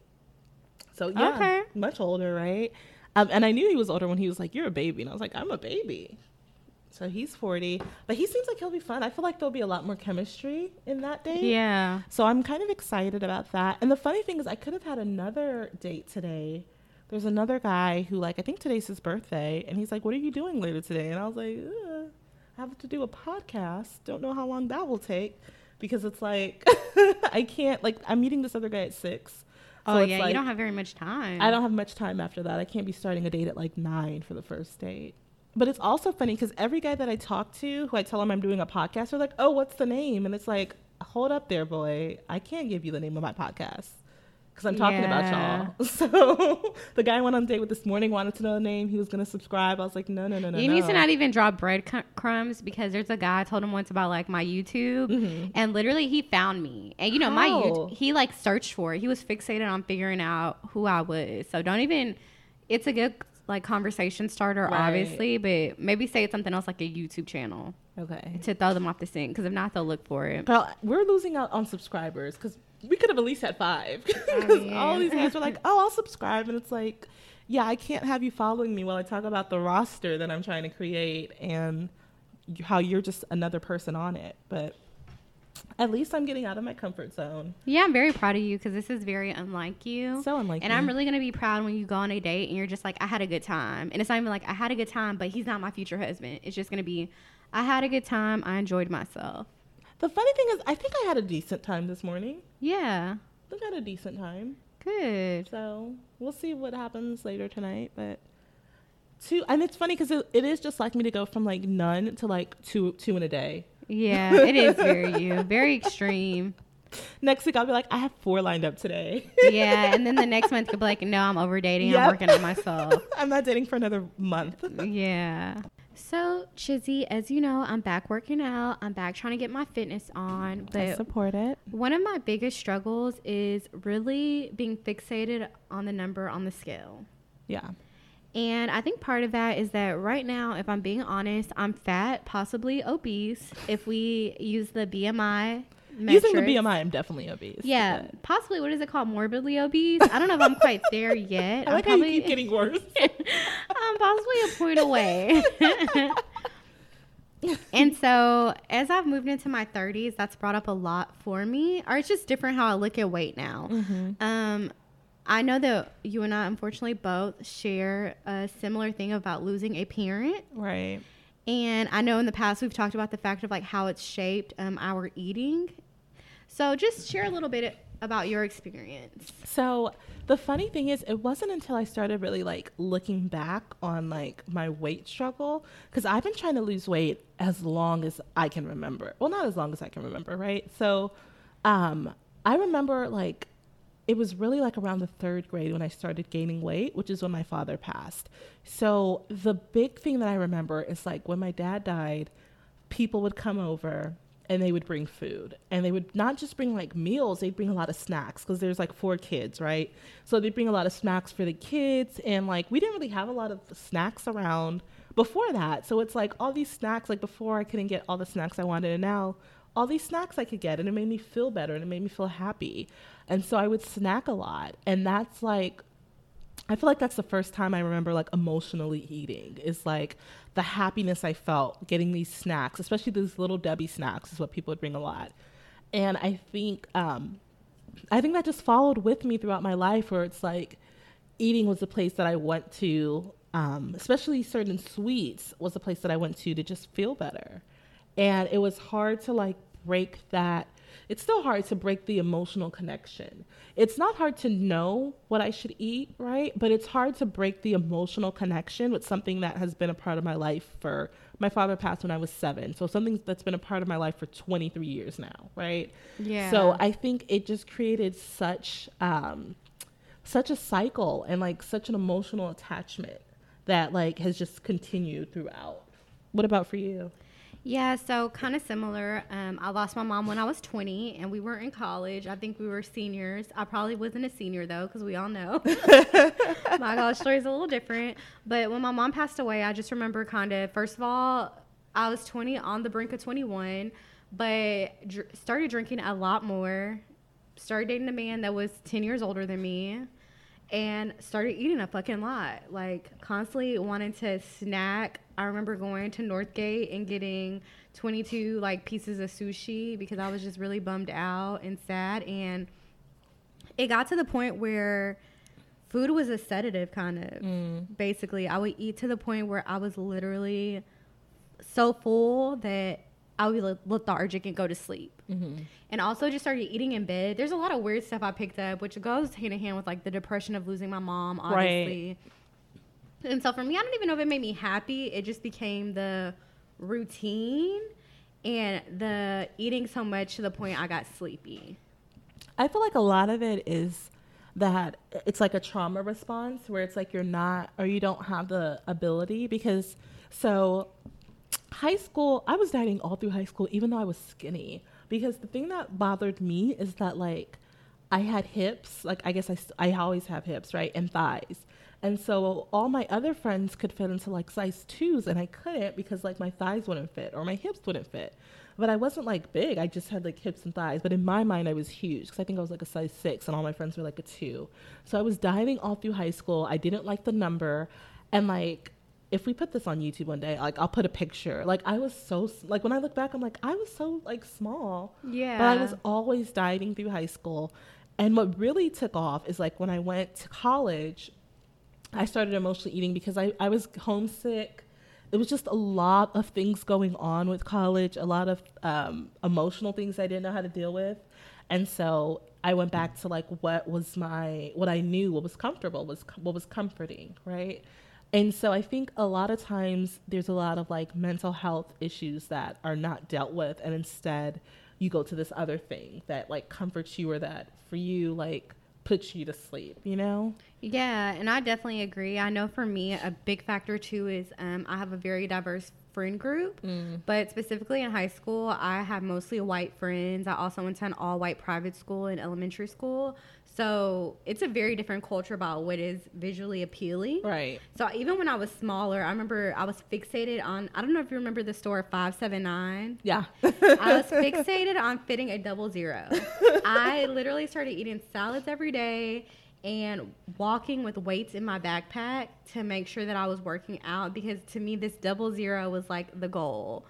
So yeah, Okay. much older, right? Um, and I knew he was older when he was like, "You're a baby," and I was like, "I'm a baby." So he's 40, but he seems like he'll be fun. I feel like there'll be a lot more chemistry in that date. Yeah. So I'm kind of excited about that. And the funny thing is, I could have had another date today. There's another guy who, like, I think today's his birthday, and he's like, "What are you doing later today?" And I was like, "Uh, "I have to do a podcast. Don't know how long that will take, because it's like I can't. Like, I'm meeting this other guy at six. Oh yeah, like- you don't have very much time. I don't have much time after that. I can't be starting a date at like nine for the first date. But it's also funny because every guy that I talk to, who I tell him I'm doing a podcast, they're like, "Oh, what's the name?" And it's like, "Hold up, there, boy. I can't give you the name of my podcast because I'm talking Yeah. about y'all." So the guy I went on a date with this morning wanted to know the name. He was gonna subscribe. I was like, "No, no, no, no." You need to not even drop breadcrumbs because there's a guy I told him once about like my YouTube, Mhm. and literally he found me. And you know my YouTube, he like searched for it. He was fixated on figuring out who I was. So don't even. It's a good like conversation starter, Right. obviously, but maybe say it's something else like a YouTube channel Okay. to throw them off the scent. Because if not, they'll look for it. Girl, we're losing out on subscribers because we could have at least had five. Because all these guys were like, "Oh, I'll subscribe," and it's like, yeah, I can't have you following me while I talk about the roster that I'm trying to create and how you're just another person on it. But at least I'm getting out of my comfort zone. Yeah, I'm very proud of you because this is very unlike you. So unlike and me. I'm really gonna be proud when you go on a date and you're just like, I had a good time. And it's not even like I had a good time, but he's not my future husband. It's just gonna be, I had a good time. I enjoyed myself. The funny thing is, I think I had a decent time this morning. Yeah, I think I had a decent time. good. So we'll see what happens later tonight. But two, and it's funny because it, it is just like me to go from like none to like two two in a day. Yeah, it is very you, very extreme. Next week I'll be like, I have four lined up today. Yeah, and then the next month could be like, no, I'm over dating. Yep. I'm working on myself. I'm not dating for another month. Yeah. So, Chizzy, as you know, I'm back working out. I'm back trying to get my fitness on. But I support it. One of my biggest struggles is really being fixated on the number on the scale. Yeah. And I think part of that is that right now, if I'm being honest, I'm fat, possibly obese. If we use the BMI, Using the. BMI, I'm definitely obese. yeah, but- possibly. What is it called? Morbidly obese. I don't know if I'm quite there yet. I I'm like how you keep getting worse. I'm possibly a point away. and so as I've moved into my 30s, that's brought up a lot for me. Or it's just different how I look at weight now. Um, I know that you and I, unfortunately, both share a similar thing about losing a parent. Right. And I know in the past we've talked about the fact of like how it's shaped um, our eating. So just share a little bit about your experience. So the funny thing is, it wasn't until I started really like looking back on like my weight struggle because I've been trying to lose weight as long as I can remember. Well, not as long as I can remember, right? So, um, I remember like it was really like around the third grade when I started gaining weight, which is when my father passed. So the big thing that I remember is like when my dad died, people would come over and they would bring food. And they would not just bring like meals they'd bring a lot of snacks because there's like four kids right? So they'd bring a lot of snacks for the kids and like we didn't really have a lot of snacks around before that. So it's like all these snacks like before i couldn't get all the snacks i wanted and now all these snacks i could get and it made me feel better and it made me feel happy and so i would snack a lot and that's like I feel like that's the first time I remember like emotionally eating is like the happiness I felt getting these snacks, especially these little Debbie snacks is what people would bring a lot. And I think um I think that just followed with me throughout my life where it's like eating was a place that I went to um especially certain sweets was a place that I went to to just feel better. And it was hard to like break that it's still hard to break the emotional connection. It's not hard to know what I should eat, right? But it's hard to break the emotional connection with something that has been a part of my life for my father passed when I was seven. So something that's been a part of my life for 23 years now, right? Yeah. So I think it just created such um, such a cycle and like such an emotional attachment that like has just continued throughout. What about for you? Yeah, so kind of similar. Um, I lost my mom when I was 20, and we were in college. I think we were seniors. I probably wasn't a senior though, because we all know my college story is a little different. But when my mom passed away, I just remember kind of first of all, I was 20 on the brink of 21, but dr- started drinking a lot more. Started dating a man that was 10 years older than me and started eating a fucking lot. Like constantly wanting to snack. I remember going to Northgate and getting 22 like pieces of sushi because I was just really bummed out and sad and it got to the point where food was a sedative kind of mm. basically. I would eat to the point where I was literally so full that I would be lethargic and go to sleep. Mm-hmm. And also just started eating in bed. There's a lot of weird stuff I picked up, which goes hand in hand with like the depression of losing my mom, obviously. And so for me, I don't even know if it made me happy. It just became the routine and the eating so much to the point I got sleepy. I feel like a lot of it is that it's like a trauma response where it's like you're not or you don't have the ability because so high school I was dieting all through high school even though I was skinny because the thing that bothered me is that like I had hips like I guess I, I always have hips right and thighs and so all my other friends could fit into like size twos and I couldn't because like my thighs wouldn't fit or my hips wouldn't fit but I wasn't like big. I just had like hips and thighs. But in my mind, I was huge because I think I was like a size six, and all my friends were like a two. So I was dieting all through high school. I didn't like the number, and like if we put this on YouTube one day, like I'll put a picture. Like I was so like when I look back, I'm like I was so like small. Yeah. But I was always dieting through high school, and what really took off is like when I went to college. I started emotionally eating because I, I was homesick. It was just a lot of things going on with college, a lot of um, emotional things I didn't know how to deal with. And so I went back to like what was my, what I knew, what was comfortable, was what was comforting, right? And so I think a lot of times there's a lot of like mental health issues that are not dealt with. And instead you go to this other thing that like comforts you or that for you, like puts you to sleep, you know? Yeah, and I definitely agree. I know for me, a big factor too is um, I have a very diverse friend group, but specifically in high school, I have mostly white friends. I also went to an all white private school in elementary school. So it's a very different culture about what is visually appealing. Right. So even when I was smaller, I remember I was fixated on, I don't know if you remember the store 579. Yeah. I was fixated on fitting a double zero. I literally started eating salads every day and walking with weights in my backpack to make sure that I was working out because to me this double zero was like the goal.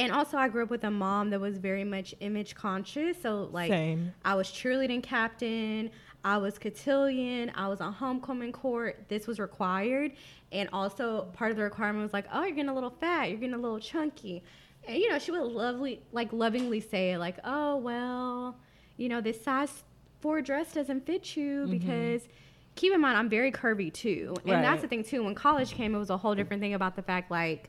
And also I grew up with a mom that was very much image conscious, so like Same. I was cheerleading captain, I was cotillion, I was on homecoming court. This was required, and also part of the requirement was like, oh, you're getting a little fat, you're getting a little chunky, and you know she would lovely like lovingly say like, oh well, you know this size four dress doesn't fit you Mm-hmm. because. Keep in mind, I'm very curvy too, and that's the thing too. When college came, it was a whole different thing about the fact like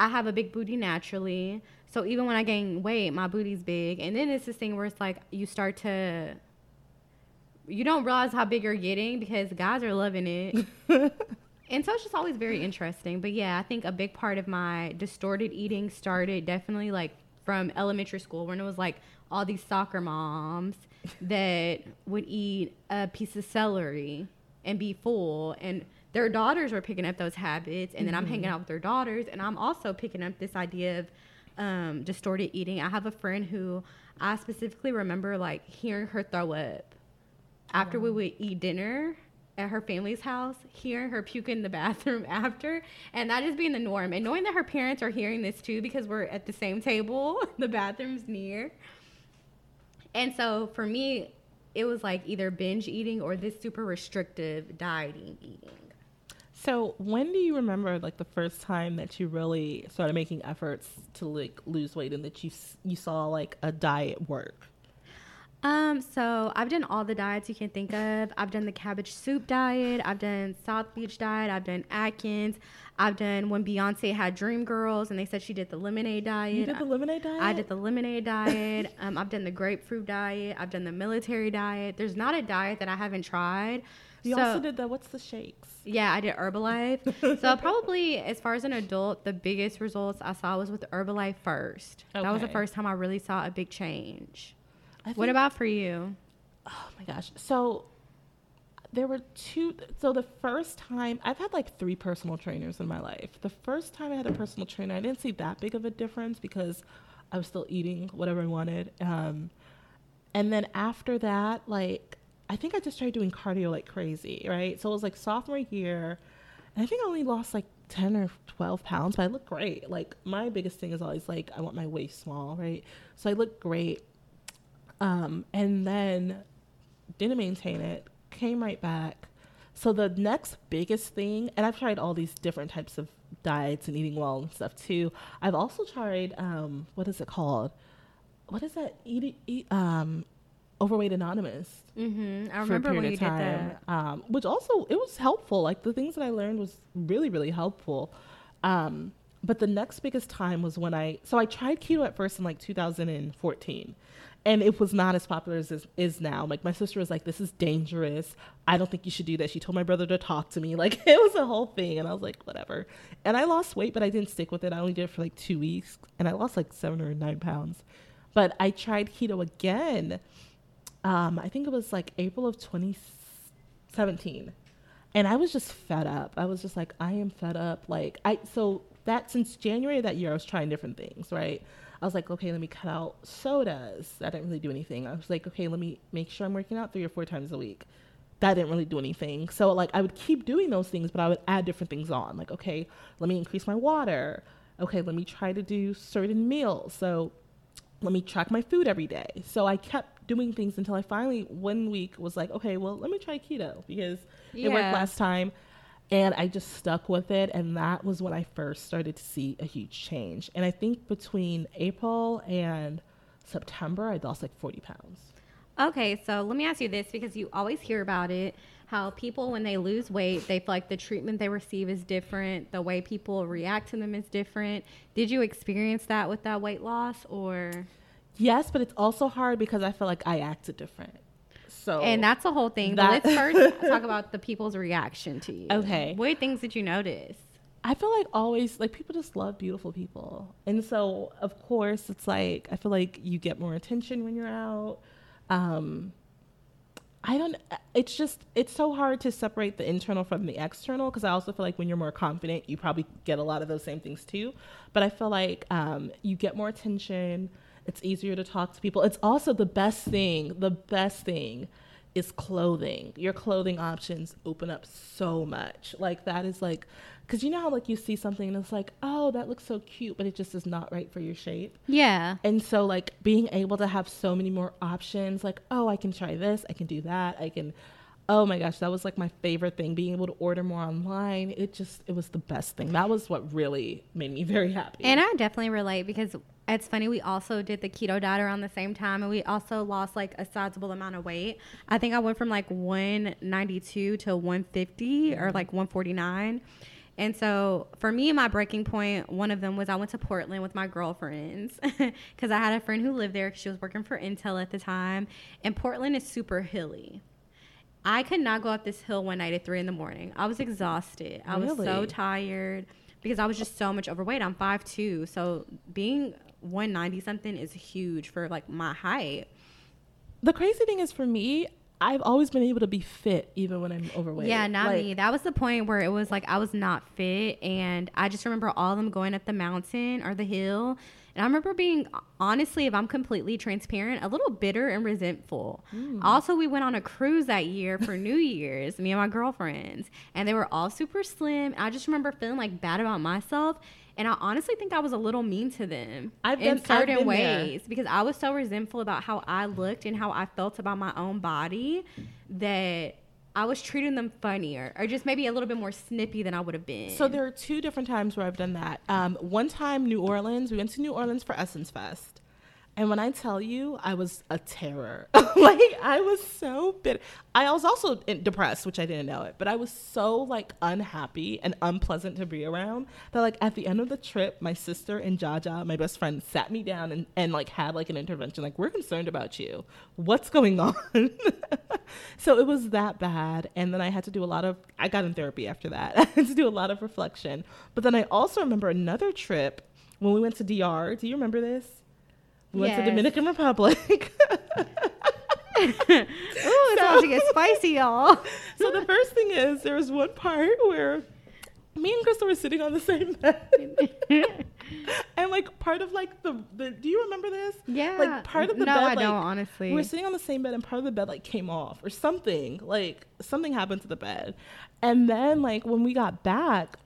I have a big booty naturally. So even when I gain weight, my booty's big. And then it's this thing where it's like you start to you don't realize how big you're getting because guys are loving it. and so it's just always very interesting. But yeah, I think a big part of my distorted eating started definitely like from elementary school when it was like all these soccer moms that would eat a piece of celery and be full and their daughters were picking up those habits and then i'm hanging out with their daughters and i'm also picking up this idea of um, distorted eating i have a friend who i specifically remember like hearing her throw up after we would eat dinner at her family's house, hearing her puke in the bathroom after, and that just being the norm. And knowing that her parents are hearing this too because we're at the same table, the bathroom's near. And so for me, it was like either binge eating or this super restrictive dieting eating. So when do you remember like the first time that you really started making efforts to like lose weight and that you you saw like a diet work? Um, so I've done all the diets you can think of. I've done the cabbage soup diet. I've done South Beach diet. I've done Atkins. I've done when Beyonce had Dream Girls and they said she did the lemonade diet. You did the lemonade diet. I did the lemonade diet. Um, I've done the grapefruit diet. I've done the military diet. There's not a diet that I haven't tried. You So- also did the what's the shakes? yeah, I did Herbalife. so probably as far as an adult, the biggest results I saw was with Herbalife first. That was the first time I really saw a big change. I What about for you? Oh my gosh. So there were two. So the first time I've had like three personal trainers in my life. The first time I had a personal trainer, I didn't see that big of a difference because I was still eating whatever I wanted. Um, and then after that, like I think I just started doing cardio like crazy, right? So it was like sophomore year, and I think I only lost like ten or twelve pounds, but I look great. Like my biggest thing is always like I want my waist small, right? So I look great. Um, and then didn't maintain it, came right back. So the next biggest thing, and I've tried all these different types of diets and eating well and stuff too. I've also tried um, what is it called? What is that? Eat, eat um, overweight anonymous Mm-hmm. I remember when you of did that. um, which also it was helpful. Like the things that I learned was really really helpful. Um, but the next biggest time was when I so I tried keto at first in like 2014, and it was not as popular as it is now. Like my sister was like, "This is dangerous. I don't think you should do that." She told my brother to talk to me. Like it was a whole thing, and I was like, "Whatever." And I lost weight, but I didn't stick with it. I only did it for like two weeks, and I lost like seven or nine pounds. But I tried keto again um, I think it was like April of 2017. And I was just fed up. I was just like, I am fed up. Like, I, so that since January of that year, I was trying different things, right? I was like, okay, let me cut out sodas. That didn't really do anything. I was like, okay, let me make sure I'm working out three or four times a week. That didn't really do anything. So, like, I would keep doing those things, but I would add different things on. Like, okay, let me increase my water. Okay, let me try to do certain meals. So, let me track my food every day. So I kept doing things until I finally one week was like, okay, well, let me try keto because it worked last time. And I just stuck with it. And that was when I first started to see a huge change. And I think between April and September, I lost like 40 pounds. Okay, so let me ask you this because you always hear about it how people, when they lose weight, they feel like the treatment they receive is different, the way people react to them is different. Did you experience that with that weight loss or? Yes, but it's also hard because I feel like I acted different. So And that's the whole thing. That- but let's first talk about the people's reaction to you. Okay. What things did you notice? I feel like always like people just love beautiful people. And so of course it's like I feel like you get more attention when you're out. Um I don't it's just it's so hard to separate the internal from the external because I also feel like when you're more confident you probably get a lot of those same things too. But I feel like um you get more attention. It's easier to talk to people. It's also the best thing, the best thing is clothing. Your clothing options open up so much. Like that is like because you know how like you see something and it's like, oh, that looks so cute, but it just is not right for your shape. Yeah. And so like being able to have so many more options, like, oh, I can try this, I can do that, I can oh my gosh, that was like my favorite thing. Being able to order more online, it just it was the best thing. That was what really made me very happy. And I definitely relate because it's funny we also did the keto diet around the same time and we also lost like a sizable amount of weight. I think I went from like 192 to 150 or like 149. And so for me, my breaking point, one of them was I went to Portland with my girlfriends because I had a friend who lived there. Because she was working for Intel at the time. And Portland is super hilly. I could not go up this hill one night at three in the morning. I was exhausted. I was so tired because I was just so much overweight. I'm 5'2. So being 190 something is huge for like my height. the crazy thing is for me, I've always been able to be fit even when I'm overweight. Yeah, not Like, me. That was the point where it was like I was not fit, and I just remember all of them going up the mountain or the hill. And I remember being, honestly, if I'm completely transparent, a little bitter and resentful. Hmm. Also, we went on a cruise that year for New Year's, me and my girlfriends, and they were all super slim. I just remember feeling like bad about myself. And I honestly think I was a little mean to them in been- I've certain been there. ways because I was so resentful about how I looked and how I felt about my own body that I was treating them funnier or just maybe a little bit more snippy than I would have been. So there are two different times where I've done that. Um, one time, New Orleans. We went to New Orleans for Essence Fest, and when I tell you, I was a terror. like I was so bitter. I was also depressed, which I didn't know it, but I was so like unhappy and unpleasant to be around that like at the end of the trip, my sister and Jaja, my best friend, sat me down and, and like had like an intervention. Like we're concerned about you. What's going on? so it was that bad, and then I had to do a lot of. I got in therapy after that. I had to do a lot of reflection. But then I also remember another trip when we went to DR. Do you remember this? We went to Dominican Republic. Ooh, it's about to get spicy, y'all. so the first thing is there was one part where me and Crystal were sitting on the same bed. and like part of like the, the do you remember this? Yeah. Like part of the no, bed I like, don't honestly. we were sitting on the same bed and part of the bed like came off or something. Like something happened to the bed. And then like when we got back,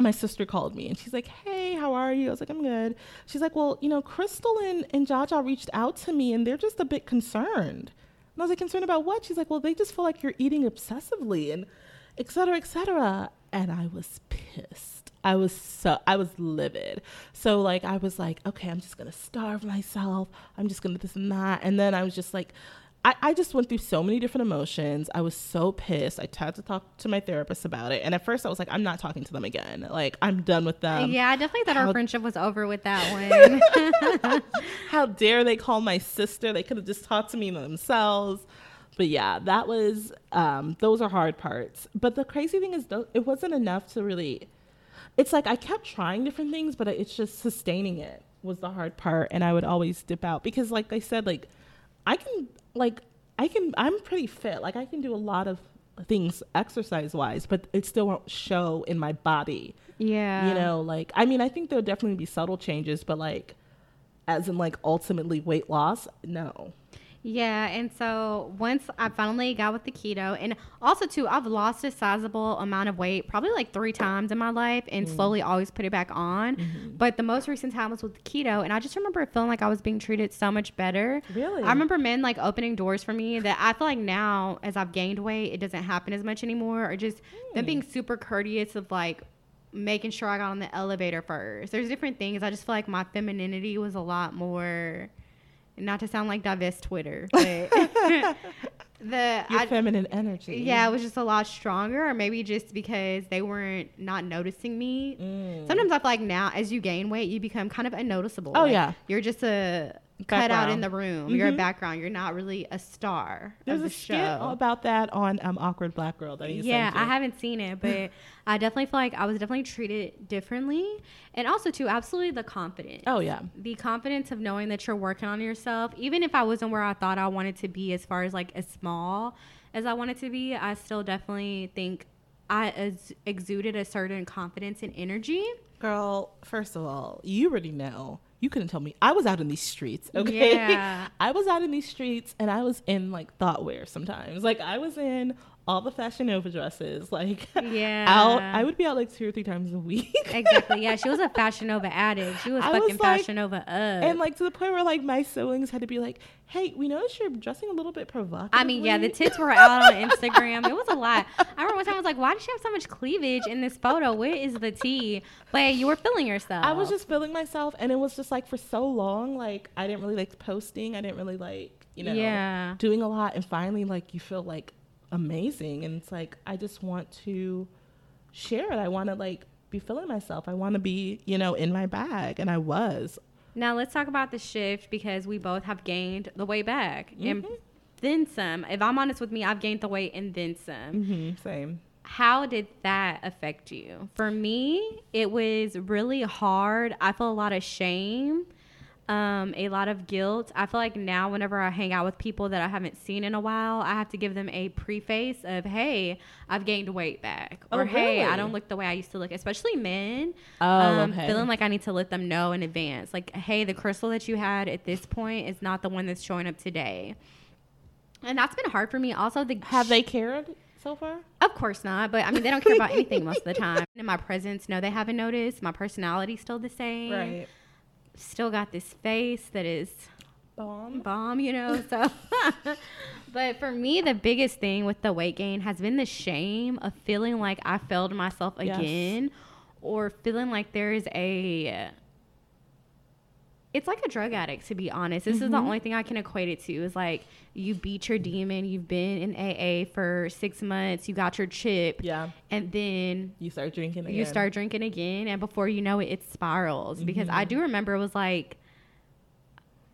my sister called me and she's like, Hey, how are you? I was like, I'm good. She's like, Well, you know, Crystal and, and Jaja reached out to me and they're just a bit concerned. And I was like, concerned about what? She's like, Well, they just feel like you're eating obsessively and et cetera, et cetera. And I was pissed. I was so I was livid. So like I was like, okay, I'm just gonna starve myself. I'm just gonna this and that. And then I was just like I, I just went through so many different emotions. I was so pissed. I had to talk to my therapist about it. And at first I was like, I'm not talking to them again. Like I'm done with them. yeah, I definitely thought how- our friendship was over with that one. How dare they call my sister? They could have just talked to me themselves. But yeah, that was um, those are hard parts. But the crazy thing is, though, it wasn't enough to really. It's like I kept trying different things, but it's just sustaining it was the hard part, and I would always dip out because, like I said, like I can, like I can, I'm pretty fit. Like I can do a lot of things exercise wise, but it still won't show in my body yeah. you know like i mean i think there'll definitely be subtle changes but like as in like ultimately weight loss no Yeah, and so once I finally got with the keto, and also too, I've lost a sizable amount of weight, probably like three times in my life, and Mm. slowly always put it back on. Mm-hmm. But the most recent time was with the keto, and I just remember feeling like I was being treated so much better. Really? I remember men like opening doors for me that I feel like now, as I've gained weight, it doesn't happen as much anymore, or just them Hmm. being super courteous of like making sure I got on the elevator first. There's different things. I just feel like my femininity was a lot more not to sound like divest Twitter, but the your I, feminine energy yeah, it was just a lot stronger, or maybe just because they weren't not noticing me. Mm. Sometimes I feel like now, as you gain weight, you become kind of unnoticeable. Oh, Like, yeah. you're just a cutout in the room. You're a Mhm. background. You're not really a star there's of the a skit show. about that on um, awkward black girl that you Yeah, I haven't seen it, but I definitely feel like I was definitely treated differently, and also too, absolutely the confidence. oh yeah the confidence of knowing that you're working on yourself even if i wasn't where i thought i wanted to be as far as like as small as i wanted to be i still definitely think i ex- exuded a certain confidence and energy girl first of all you already know you couldn't tell me. I was out in these streets, okay? Yeah. I was out in these streets and I was in like thought wear sometimes. Like I was in all the Fashion Nova dresses. Like Yeah. out I would be out like two or three times a week. exactly. Yeah, she was a Fashion Nova addict. She was I fucking was like- Fashion Nova up. and like to the point where like my siblings had to be like, Hey, we noticed you're dressing a little bit provocative. I mean, yeah, the tits were out on Instagram. It was a lot. I remember one time I was like, "Why does she have so much cleavage in this photo? Where is the tea?" But you were feeling yourself. I was just feeling myself and it was just like for so long, like I didn't really like posting. I didn't really like, you know, Yeah. doing a lot. And finally, like you feel like amazing. And it's like, I just want to share it. I want to like be feeling myself. I want to be, you know, in my bag. And I was. Now let's talk about the shift because we both have gained the weight back and Mhm. then some. If I'm honest with me, I've gained the weight and then some. Mm-hmm, same. How did that affect you? For me, it was really hard. I feel a lot of shame, um, a lot of guilt. I feel like now, whenever I hang out with people that I haven't seen in a while, I have to give them a preface of, "Hey, I've gained weight back," Oh, or "Hey, I don't look the way I used to look." Especially men, Oh, um, okay. feeling like I need to let them know in advance, like, "Hey, the crystal that you had at this point is not the one that's showing up today." And that's been hard for me. Also, the Have they cared so far? of course not, but I mean, they don't care about anything most of the time. In my presence, no, they haven't noticed. My personality's still the same. Still got this face that is Bomb. bomb, you know. So, but for me, the biggest thing with the weight gain has been the shame of feeling like I failed myself Yes. again, or feeling like there's a. It's like a drug addict, to be honest. This is the Mhm. only thing I can equate it to. Is like you beat your demon. You've been in AA for six months. You got your chip, Yeah. and then You start drinking again. you start drinking again and before you know it it spirals because i do remember it was like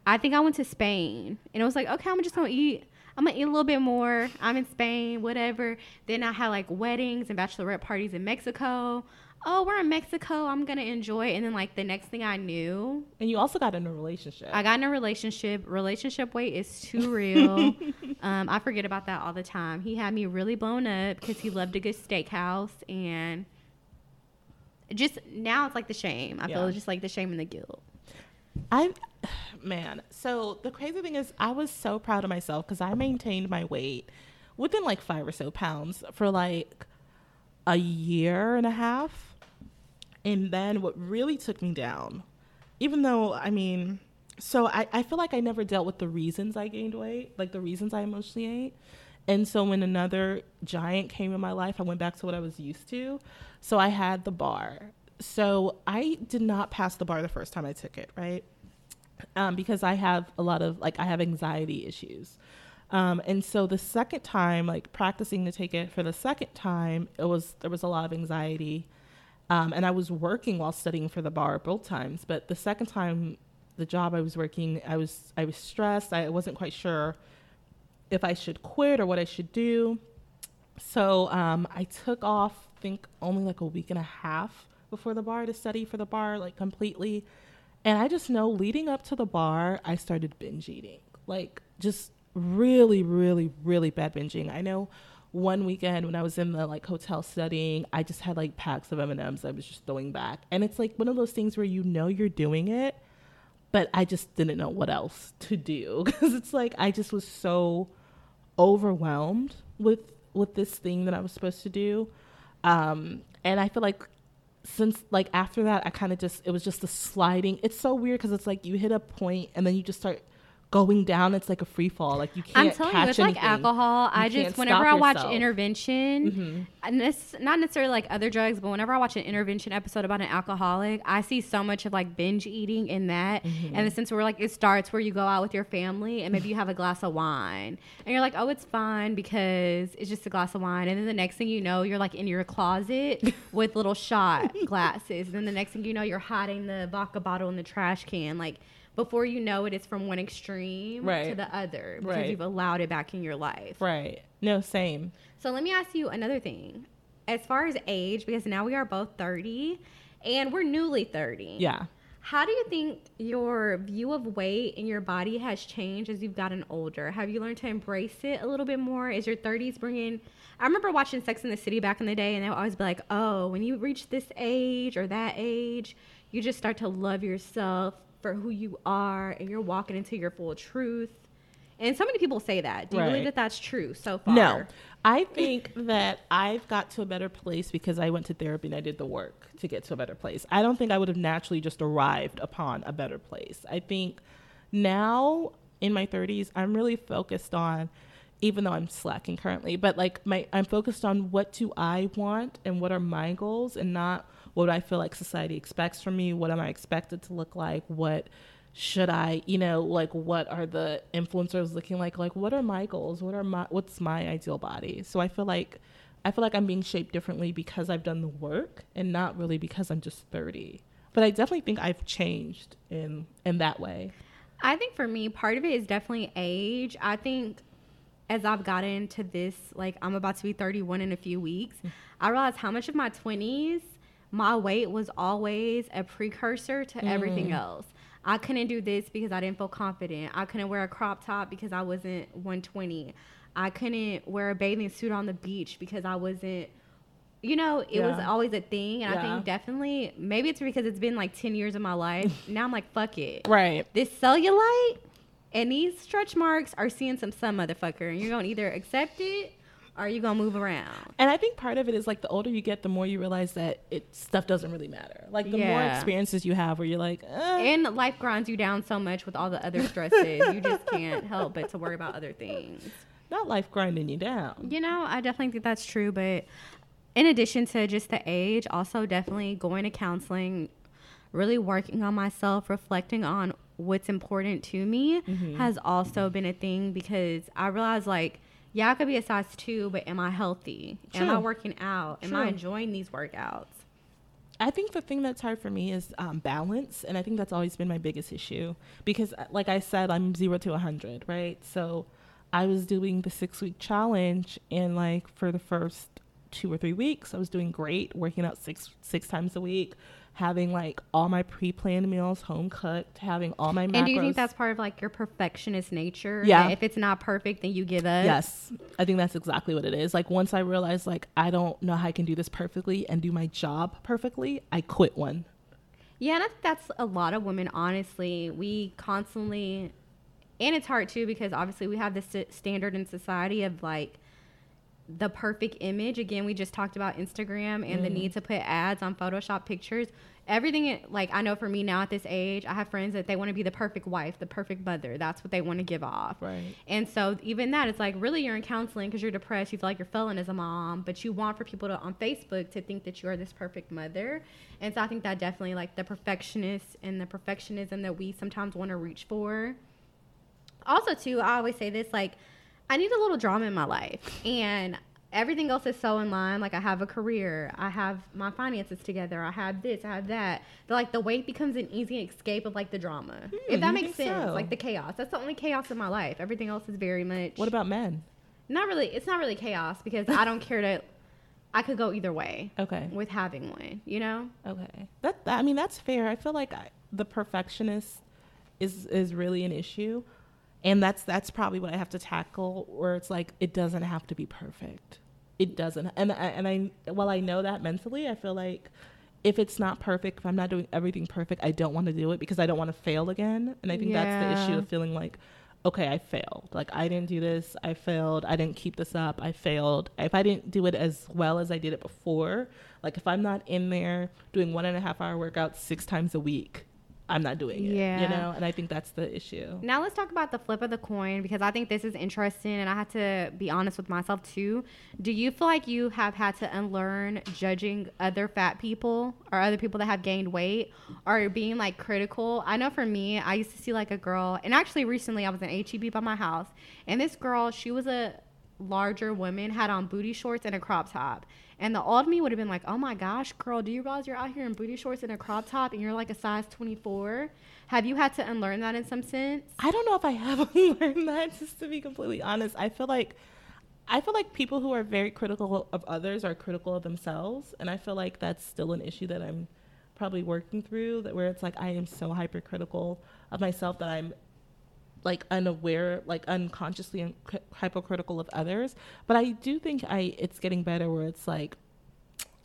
i think i went to spain and it was like okay i'm just gonna eat i'm gonna eat a little bit more i'm in spain whatever then i had like weddings and bachelorette parties in mexico oh we're in mexico i'm gonna enjoy it and then like the next thing i knew And you also got in a relationship. I got in a relationship. Relationship weight is too real. um, I forget about that all the time. He had me really blown up because he loved a good steakhouse, and just now it's like the shame. I feel just like the shame and the guilt. I, man. So the crazy thing is, I was so proud of myself because I maintained my weight within like five or so pounds for like a year and a half. And then what really took me down, even though, I mean, so I, I feel like I never dealt with the reasons I gained weight, like the reasons I emotionally ate. And so when another giant came in my life, I went back to what I was used to. So I had the bar. So I did not pass the bar the first time I took it, right? Um, because I have a lot of like I have anxiety issues. Um, and so the second time, like practicing to take it for the second time, it was there was a lot of anxiety. Um, and I was working while studying for the bar both times. But the second time, the job I was working, I was I was stressed. I wasn't quite sure if I should quit or what I should do. So um, I took off, I think only like a week and a half before the bar to study for the bar, like completely. And I just know leading up to the bar, I started binge eating, like just really, really, really bad binging. I know one weekend when I was in the like hotel studying, I just had like packs of M and M's I was just throwing back, and it's like one of those things where you know you're doing it, but I just didn't know what else to do because it's like I just was so overwhelmed with with this thing that I was supposed to do. Um, and I feel like since like after that, I kind of just it was just a sliding. It's so weird because it's like you hit a point and then you just start going down. It's like a free fall. Like you can't. I'm telling catch you, it's like anything. alcohol. I just whenever I watch yourself. intervention, Mhm. and this not necessarily like other drugs, but whenever I watch an intervention episode about an alcoholic, I see so much of like binge eating in that, Mm-hmm. and the sense where like it starts where you go out with your family and maybe you have a glass of wine, and you're like, oh, it's fine because it's just a glass of wine, and then the next thing you know, you're like in your closet with little shot glasses, and then the next thing you know, you're hiding the vodka bottle in the trash can, like. Before you know it, it's from one extreme to the other because Right. you've allowed it back in your life. Right. No, same. So let me ask you another thing. As far as age, because now we are both 30 and we're newly 30. Yeah. How do you think your view of weight and your body has changed as you've gotten older? Have you learned to embrace it a little bit more? Is your 30s bringing. I remember watching Sex in the City back in the day, and they would always be like, oh, when you reach this age or that age, you just start to love yourself for who you are and you're walking into your full truth. And so many people say that. Do you Right. believe that that's true so far? No, I think that I've got to a better place because I went to therapy and I did the work to get to a better place. I don't think I would have naturally just arrived upon a better place. I think now in my 30s, I'm really focused on, even though I'm slacking currently, but like my, I'm focused on what do I want and what are my goals and not what do I feel like society expects from me. What am I expected to look like? What should I, you know, like what are the influencers looking like? Like what are my goals? What are my what's my ideal body? So I feel like I feel like I'm being shaped differently because I've done the work and not really because I'm just 30. But I definitely think I've changed in in that way. I think for me, part of it is definitely age. I think as I've gotten to this, like I'm about to be 31 in a few weeks, mm. I realized how much of my 20s, my weight was always a precursor to everything mm. else. I couldn't do this because I didn't feel confident. I couldn't wear a crop top because I wasn't 120. I couldn't wear a bathing suit on the beach because I wasn't you know, it was always a thing. And I think definitely, maybe it's because it's been like 10 years of my life. now I'm like, fuck it Right. this cellulite and these stretch marks are seeing some some motherfucker and you're gonna either accept it or you gonna move around And I think part of it is like the older you get, the more you realize that it stuff doesn't really matter. Like the more experiences you have, where you're like, eh, and life grinds you down so much with all the other stresses you just can't help but to worry about other things not life grinding you down. you know i definitely think that's true but in addition to just the age also definitely going to counseling really working on myself reflecting on what's important to me Mm-hmm. has also been a thing because i realized like yeah i could be a size two but am i healthy? Am i working out? Am i enjoying these workouts? I think the thing that's hard for me is um, balance, and I think that's always been my biggest issue because, uh, like I said, I'm zero to a 100, right? So I was doing the six week challenge, and like for the first two or three weeks, I was doing great, working out six six times a week, having like all my pre planned meals home cooked, having all my macros. and do you think that's part of like your perfectionist nature Yeah. if it's not perfect then you give up Yes, I think that's exactly what it is. Like once I realized like I don't know how I can do this perfectly and do my job perfectly, I quit one. Yeah, and I think that's a lot of women, honestly. We constantly, and it's hard too because obviously we have this st- standard in society of like the perfect image. Again, we just talked about Instagram and the mm-hmm. need to put ads on Photoshop pictures. Everything, like I know for me now at this age, I have friends that they want to be the perfect wife, the perfect mother. That's what they want to give off. Right. And so even that, it's like really you're in counseling because you're depressed. You feel like you're failing as a mom, but you want for people to on Facebook to think that you are this perfect mother. And so I think that definitely like the perfectionist and the perfectionism that we sometimes want to reach for. Also, too, I always say this like I need a little drama in my life, and everything else is so in line. Like I have a career, I have my finances together, I have this, I have that. That like the weight becomes an easy escape of like the drama, hmm, if that makes sense. so? Like the chaos. That's the only chaos in my life. Everything else is very much. What about men? Not really. It's not really chaos because I don't care to. I could go either way Okay. with having one. You know. Okay. That, that I mean that's fair. I feel like I, the perfectionist is is really an issue. And that's that's probably what I have to tackle where it's like it doesn't have to be perfect. It doesn't. And I, and I while I know that mentally, I feel like if it's not perfect, if I'm not doing everything perfect, I don't want to do it because I don't want to fail again. And I think that's the issue of feeling like okay, I failed. Like I didn't do this. I failed. I didn't keep this up. I failed. If I didn't do it as well as I did it before, like if I'm not in there doing one and a half hour workouts six times a week, I'm not doing it. Yeah. You know, and I think that's the issue. Now let's talk about the flip of the coin because I think this is interesting and I have to be honest with myself too. Do you feel like you have had to unlearn judging other fat people or other people that have gained weight or being like critical? I know for me, I used to see like a girl and actually recently I was in HEB by my house and this girl, she was a larger woman, had on booty shorts and a crop top. And the old me would have been like, oh my gosh, girl, do you realize you're out here in booty shorts and a crop top and you're like a size 24? Have you had to unlearn that in some sense? I don't know if I have learned that, just to be completely honest. I feel like I feel like people who are very critical of others are critical of themselves, and I feel like that's still an issue that I'm probably working through. That where it's like I am so hypercritical of myself that I'm like unaware, like unconsciously un- hypocritical of others. But I do think I it's getting better where it's like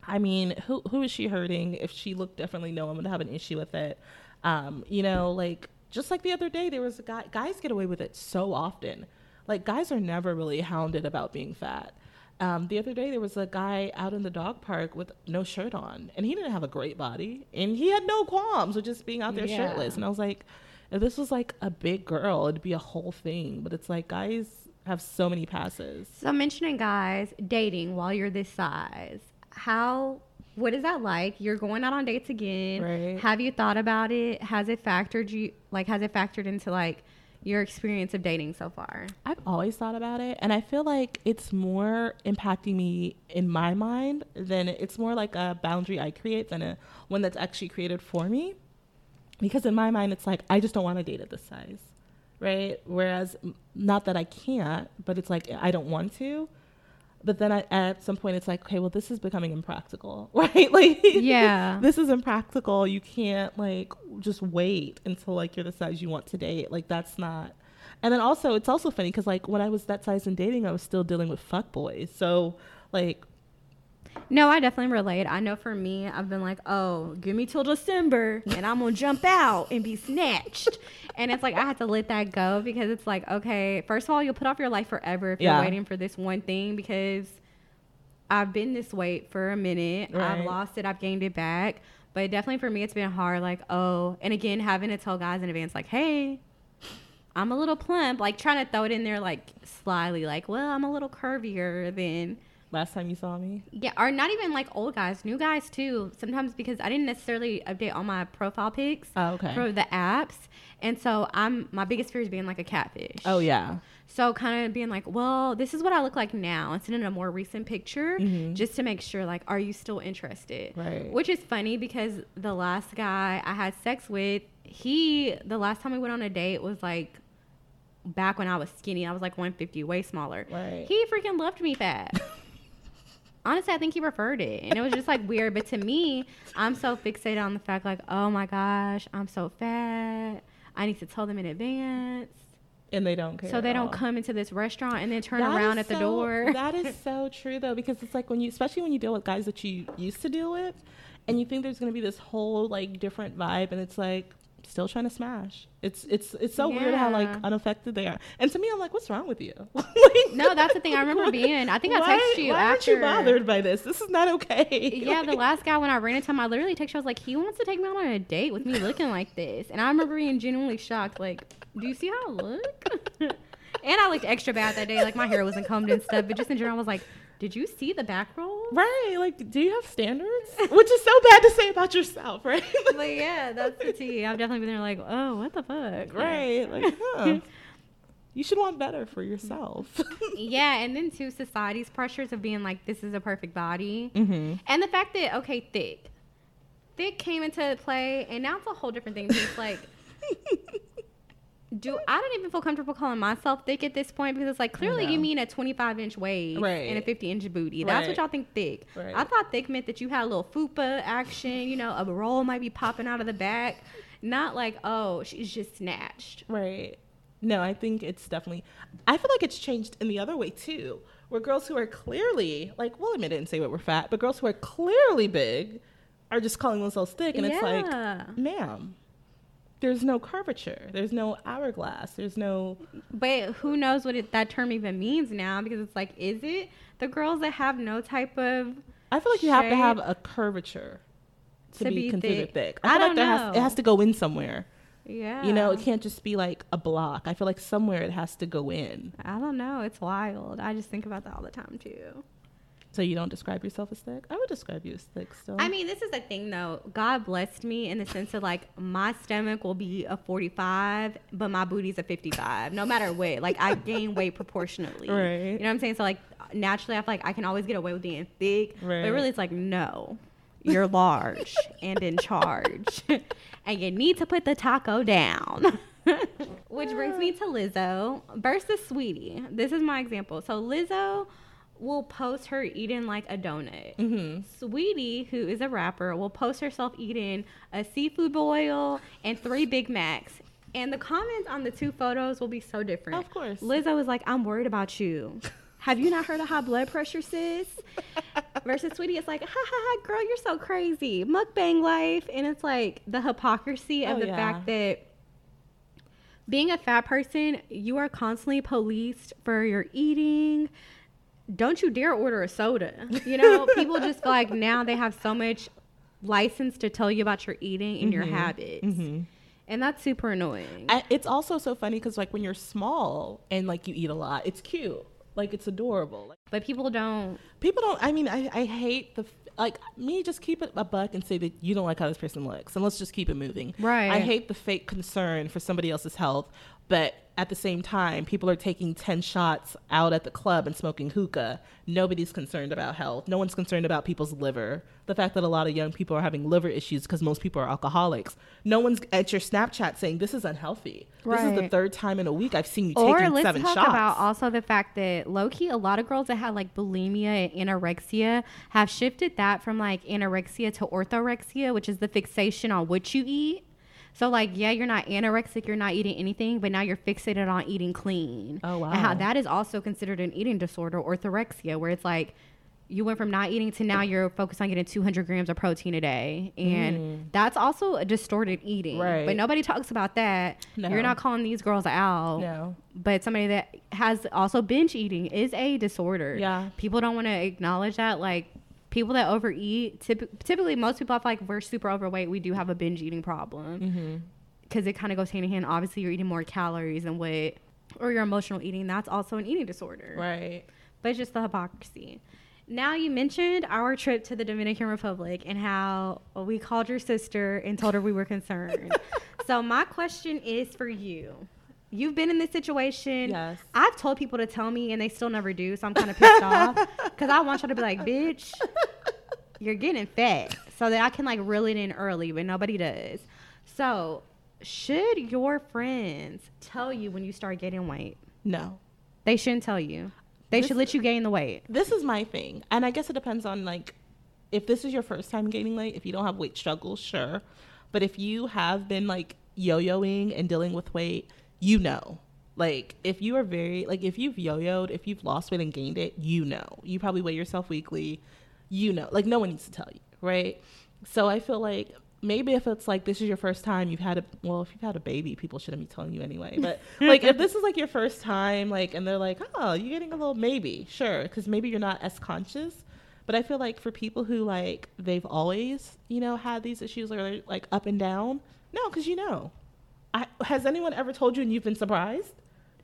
I mean, who who is she hurting? If she looked differently, no one would have an issue with it. Um, you know, like just like the other day, there was a guy. Guys get away with it so often. Like guys are never really hounded about being fat. Um, the other day, there was a guy out in the dog park with no shirt on, and he didn't have a great body, and he had no qualms with just being out there Yeah. shirtless. And I was like, if this was like a big girl, it'd be a whole thing. But it's like guys have so many passes. So mentioning guys dating while you're this size, how what is that like? You're going out on dates again. Right. Have you thought about it? Has it factored you like has it factored into like your experience of dating so far? I've always thought about it, and I feel like it's more impacting me in my mind than it's more like a boundary I create than a one that's actually created for me. Because in my mind, it's like I just don't want to date at this size, right? Whereas, not that I can't, but it's like I don't want to. But then I, at some point, it's like, okay, well, this is becoming impractical, right? Like, Yeah. this is impractical. You can't like just wait until like you're the size you want to date. Like that's not. And then also, it's also funny because like when I was that size in dating, I was still dealing with fuck boys. So like, No, I definitely relate. I know for me, I've been like, oh, give me till December and I'm going to jump out and be snatched. and it's like, I had to let that go because it's like, okay, first of all, you'll put off your life forever if Yeah. you're waiting for this one thing because I've been this weight for a minute. I've lost it, I've gained it back. But definitely for me, it's been hard. Like, oh, and again, having to tell guys in advance, like, hey, I'm a little plump, like trying to throw it in there, like slyly, like, well, I'm a little curvier than last time you saw me, yeah, or not even like old guys, new guys too. Sometimes because I didn't necessarily update all my profile pics oh okay, for the apps, and so I'm my biggest fear is being like a catfish. oh yeah, So kind of being like, well, this is what I look like now, and sending a more recent picture Mhm. just to make sure, like, are you still interested? Right. Which is funny because the last guy I had sex with, he the last time we went on a date was like back when I was skinny. I was like 150, way smaller. Right. He freaking loved me fat. Honestly, I think he preferred it. And it was just like weird. But to me, I'm so fixated on the fact, like, oh my gosh, I'm so fat. I need to tell them in advance. and they don't care. So they don't all. come into this restaurant and then turn That around at the door. That is so true though, because it's like when you, especially when you deal with guys that you used to deal with, and you think there's gonna be this whole like different vibe, and it's like still trying to smash. It's it's it's so weird how like unaffected they are. And to me, I'm like, what's wrong with you? Like, no, that's the thing. I remember being. I think I texted you why after. aren't you bothered by this? This is not okay. Yeah, the last guy when I ran into him, I literally texted you. I was like, he wants to take me out on a date with me looking like this, and I remember being genuinely shocked. Like, do you see how I look? and I looked extra bad that day. Like my hair wasn't combed and stuff, but just in general, I was like, did you see the back roll? Right, like, do you have standards? Which is so bad to say about yourself, right? But yeah, that's the tea. I've definitely been there like, oh, what the fuck? right, like, huh. You should want better for yourself. Yeah, and then too, society's pressures of being like, this is a perfect body. mm-hmm. And the fact that okay, thick, thick came into play, and now it's a whole different thing. It's like, do I don't even feel comfortable calling myself thick at this point because it's like clearly you mean a 25 inch waist Right. and a 50 inch booty. That's what y'all think thick. Right. I thought thick meant that you had a little fupa action. You know, a roll might be popping out of the back. Not like oh she's just snatched. Right. No, I think it's definitely. I feel like it's changed in the other way too, where girls who are clearly like, we'll admit it and say what we're fat, but girls who are clearly big are just calling themselves thick, and it's like, ma'am, there's no curvature, there's no hourglass, there's no. But who knows what it, that term even means now? Because it's like, is it the girls that have no type of I feel like you have to have a curvature to, To be, be considered thick. thick. I I don't there has know. it has to go in somewhere. yeah? You know, it can't just be like a block. I feel like somewhere it has to go in. I don't know. It's wild. I just think about that all the time too. So you don't describe yourself as thick. I would describe you as thick still. I mean, this is the thing though. God blessed me in the sense of like my stomach will be a 45, but my booty's a 55. No matter what, like I gain weight proportionately. Right. You know what I'm saying? So like naturally, I feel like I can always get away with being thick, Right. but really, it's like no. You're large and in charge, and you need to put the taco down. Which brings me to Lizzo versus Saweetie. This is my example. So Lizzo will post her eating like a donut. mm-hmm. Saweetie, who is a rapper, will post herself eating a seafood boil and three Big Macs. And the comments on the two photos will be so different. Of course. Lizzo was like, I'm worried about you. Have you not heard of high blood pressure, sis? Versus Saweetie, it's like, ha ha ha, girl, you're so crazy. Mukbang life. And it's like the hypocrisy of Oh, the yeah. fact that being a fat person, you are constantly policed for your eating. Don't you dare order a soda. You know, people just feel like now they have so much license to tell you about your eating and your Mhm. habits. Mhm. And that's super annoying. I, it's also so funny because like when you're small and like you eat a lot, it's cute. Like it's adorable. But people don't. people don't. I mean, I, I hate the like me. Just keep it a buck and say that you don't like how this person looks, and let's just keep it moving. Right. I hate the fake concern for somebody else's health, but at the same time, people are taking ten shots out at the club and smoking hookah. Nobody's concerned about health. No one's concerned about people's liver. The fact that a lot of young people are having liver issues because most people are alcoholics. No one's at your Snapchat saying this is unhealthy. This is the third time in a week I've seen you Or taking let's seven talk shots. about also the fact that low key, a lot of girls that had like bulimia and anorexia have shifted that from like anorexia to orthorexia, which is the fixation on what you eat. So like, yeah, you're not anorexic, you're not eating anything, but now you're fixated on eating clean. Oh, And how wow. that is also considered an eating disorder, orthorexia, where it's like you went from not eating to now you're focused on getting 200 grams of protein a day, and that's also a distorted eating. Mm. Right. But nobody talks about that. No. You're not calling these girls out no. but somebody that has also binge eating is a disorder. Yeah. People don't want to acknowledge that. Like people that overeat, typ- typically most people, I feel like we're super overweight. We do have a binge eating problem Mm-hmm. because it kind of goes hand in hand. Obviously, you're eating more calories than what, or your emotional eating. That's also an eating disorder. Right. But it's just the hypocrisy. Now you mentioned our trip to the Dominican Republic and how we called your sister and told her we were concerned. so my question is for you. You've been in this situation. Yes. I've told people to tell me and they still never do. So I'm kind of pissed off because I want y'all to be like, bitch, you're getting fat. So that I can like reel it in early, but nobody does. So should your friends tell you when you start getting weight? No. They shouldn't tell you. They This- should let you gain the weight. this is my thing and i guess it depends on like if this is your first time gaining weight if you don't have weight struggles sure but if you have been like yo-yoing and dealing with weight you know. Like if you are very like if you've yo-yoed if you've lost weight and gained it you know. You probably weigh yourself weekly. You know. Like no one needs to tell you right? So i feel like maybe if it's like this is your first time you've had a well if you've had a baby people shouldn't be telling you anyway. But like if this is like your first time like and they're like oh you're getting a little maybe sure because maybe you're not as conscious. But i feel like for people who like they've always you know had these issues or they're like up and down no because you know I, has anyone ever told you and you've been surprised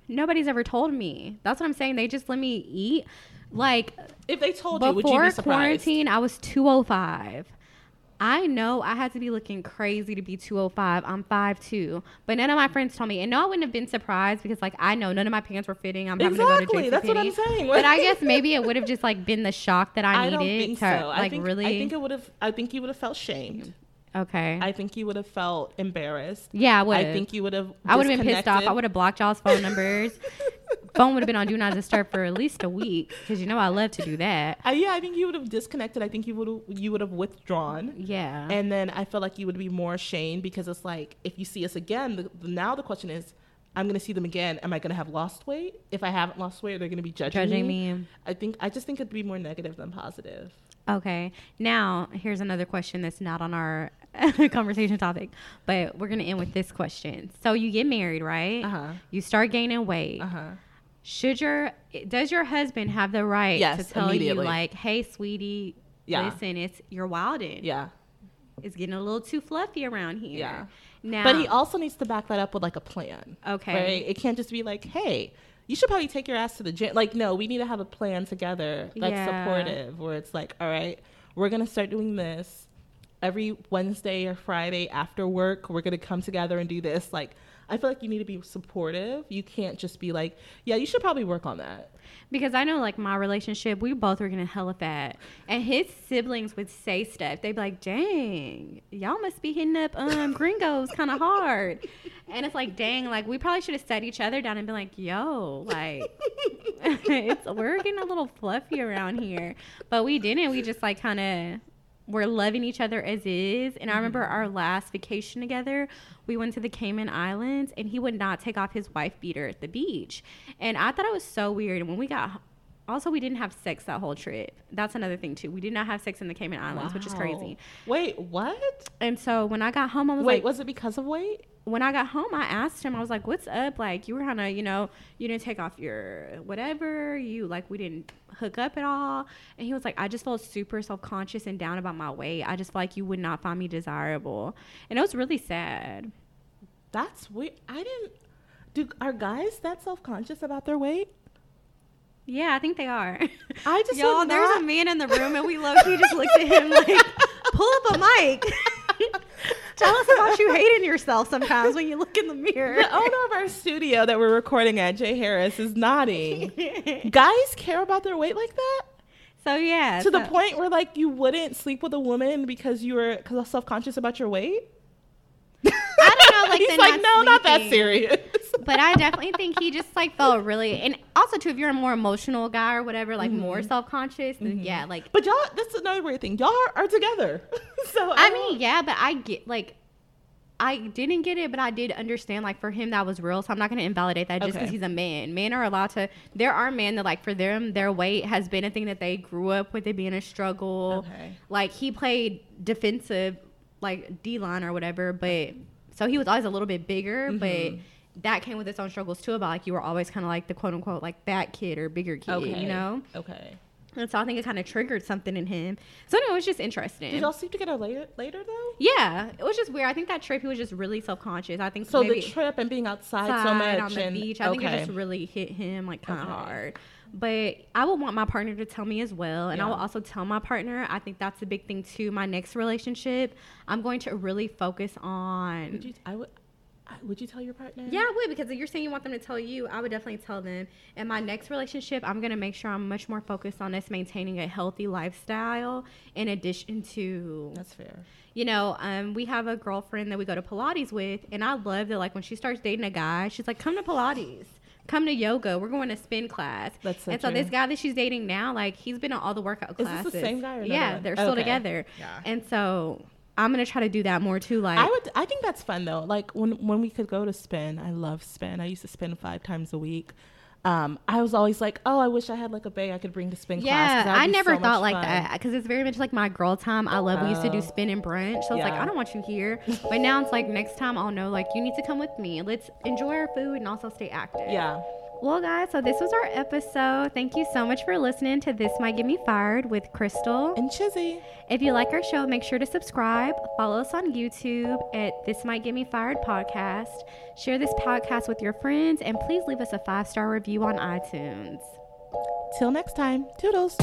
Nobody's ever told me. That's what I'm saying. They just let me eat. Like if they told you would you before be surprised quarantine, I was 205. I know I had to be looking crazy to be 205. I'm 5'2. But none of my friends told me. And no, I wouldn't have been surprised because, like, I know none of my pants were fitting. I'm having to exactly go to that's what i'm saying But I guess maybe it would have just, like, been the shock that I, I don't needed think to, so. like, I think, really. I think it would have. I think you would have felt shamed. Okay. I think you would have felt embarrassed. yeah, I would. I think you would have. I would have been pissed off. I would have blocked y'all's phone numbers. phone would have been on do not disturb for at least a week because you know I love to do that. Uh, yeah, I think you would have disconnected. I think you would have. You would have withdrawn. Yeah. And then I feel like you would be more ashamed because it's like if you see us again, the, the, now the question is, I'm going to see them again. Am I going to have lost weight? If I haven't lost weight, they're going to be judging, Judging me. me. I think I just think it'd be more negative than positive. Okay. Now, here's another question that's not on our conversation topic, but we're going to end with this question. So, you get married, right? Uh huh. You start gaining weight. Uh huh. Should your does your husband have the right Yes, to tell you like, "Hey, sweetie, Yeah. listen, it's you're wilding. Yeah. It's getting a little too fluffy around here." Yeah. Now, But he also needs to back that up with like a plan. okay. Right? It can't just be like, hey, you should probably take your ass to the gym. Like, no, we need to have a plan together that's Yeah. supportive, where it's like, all right, we're gonna start doing this every Wednesday or Friday after work. We're gonna come together and do this. Like, I feel like you need to be supportive. You can't just be like, yeah, you should probably work on that. Because I know, like, my relationship, we both were getting hella fat. And his siblings would say stuff. They'd be like, dang, y'all must be hitting up um, gringos kind of hard. And it's like, dang, like, we probably should have set each other down and been like, yo, like, it's we're getting a little fluffy around here. But we didn't. We just, like, kind of we're loving each other as is. And I mm-hmm. remember our last vacation together, we went to the Cayman Islands and he would not take off his wife beater at the beach. And I thought it was so weird. And when we got Also, we didn't have sex that whole trip. That's another thing too. We did not have sex in the Cayman Islands, which is crazy. Wait, what? And so when I got home, I was like, Wait, like, was it because of weight? when I got home, I asked him, I was like, what's up? Like, you were kind of, you know, you didn't take off your whatever. You, like, we didn't hook up at all. And he was like, I just felt super self conscious and down about my weight. I just felt like you would not find me desirable. And it was really sad. That's weird. I didn't. Do are guys that self conscious about their weight? Yeah, I think they are. I just Y'all, would there's not- a man in the room, and we low key just looked at him like, pull up a mic. Tell us about you hating yourself sometimes when you look in the mirror. The owner of our studio that we're recording at, Jay Harris, is nodding. Guys care about their weight like that so yeah, to the point where like you wouldn't sleep with a woman because you were self conscious about your weight. I don't know, like He's the like, no, not that serious. But I definitely think he just like felt really, and also too, if you're a more emotional guy or whatever, like more Mm-hmm. self conscious, then yeah, like But y'all, that's another weird thing. Y'all are together, so I don't- mean, yeah, but I get like. I didn't get it, but I did understand. Like for him, that was real. So I'm not going to invalidate that just because Okay. he's a man. Men are allowed to. There are men that like for them, their weight has been a thing that they grew up with it being a struggle. Okay. Like he played defensive, like D line or whatever, but so he was always a little bit bigger, Mm-hmm. but that came with its own struggles too. About like you were always kind of like the quote unquote like fat kid or bigger kid, okay, you know. Okay. And so I think it kind of triggered something in him. So anyway, it was just interesting. Did y'all sleep together later? Later though. Yeah, it was just weird. I think that trip he was just really self conscious. I think So the trip and being outside, so outside much on the and, beach. I think it just really hit him like kind of Okay. hard. But I would want my partner to tell me as well, and I Yeah. will also tell my partner. I think that's a big thing too. My next relationship, I'm going to really focus on. Would you? I would. Would you tell your partner? Yeah, I would because if you're saying you want them to tell you, I would definitely tell them. In my next relationship, I'm gonna make sure I'm much more focused on us maintaining a healthy lifestyle in addition to That's fair. you know, um, we have a girlfriend that we go to Pilates with, and I love that. Like when she starts dating a guy, she's like, "Come to Pilates, come to yoga. We're going to spin class." That's so and so true. this guy that she's dating now, like he's been on all the workout classes. Is this the same guy or yeah, one? they're still Okay. together. Yeah. And so I'm gonna try to do that more too. Like I would. I think that's fun though. Like when when we could go to spin. I love spin. I used to spin five times a week. Um, I was always like, oh, I wish I had like a bay I could bring to spin class. 'cause Yeah, I never so thought like fun. that because it's very much like my girl time. I love we used to do spin and brunch. So it's like I don't want you here, but now it's like next time I'll know like you need to come with me. Let's enjoy our food and also stay active. Yeah. Well, guys, so this was our episode. Thank you so much for listening to This Might Get Me Fired with Crystal. And Chizzy. If you like our show, make sure to subscribe. Follow us on YouTube at This Might Get Me Fired podcast. Share this podcast with your friends, and please leave us a five star review on iTunes. Till next time. Toodles.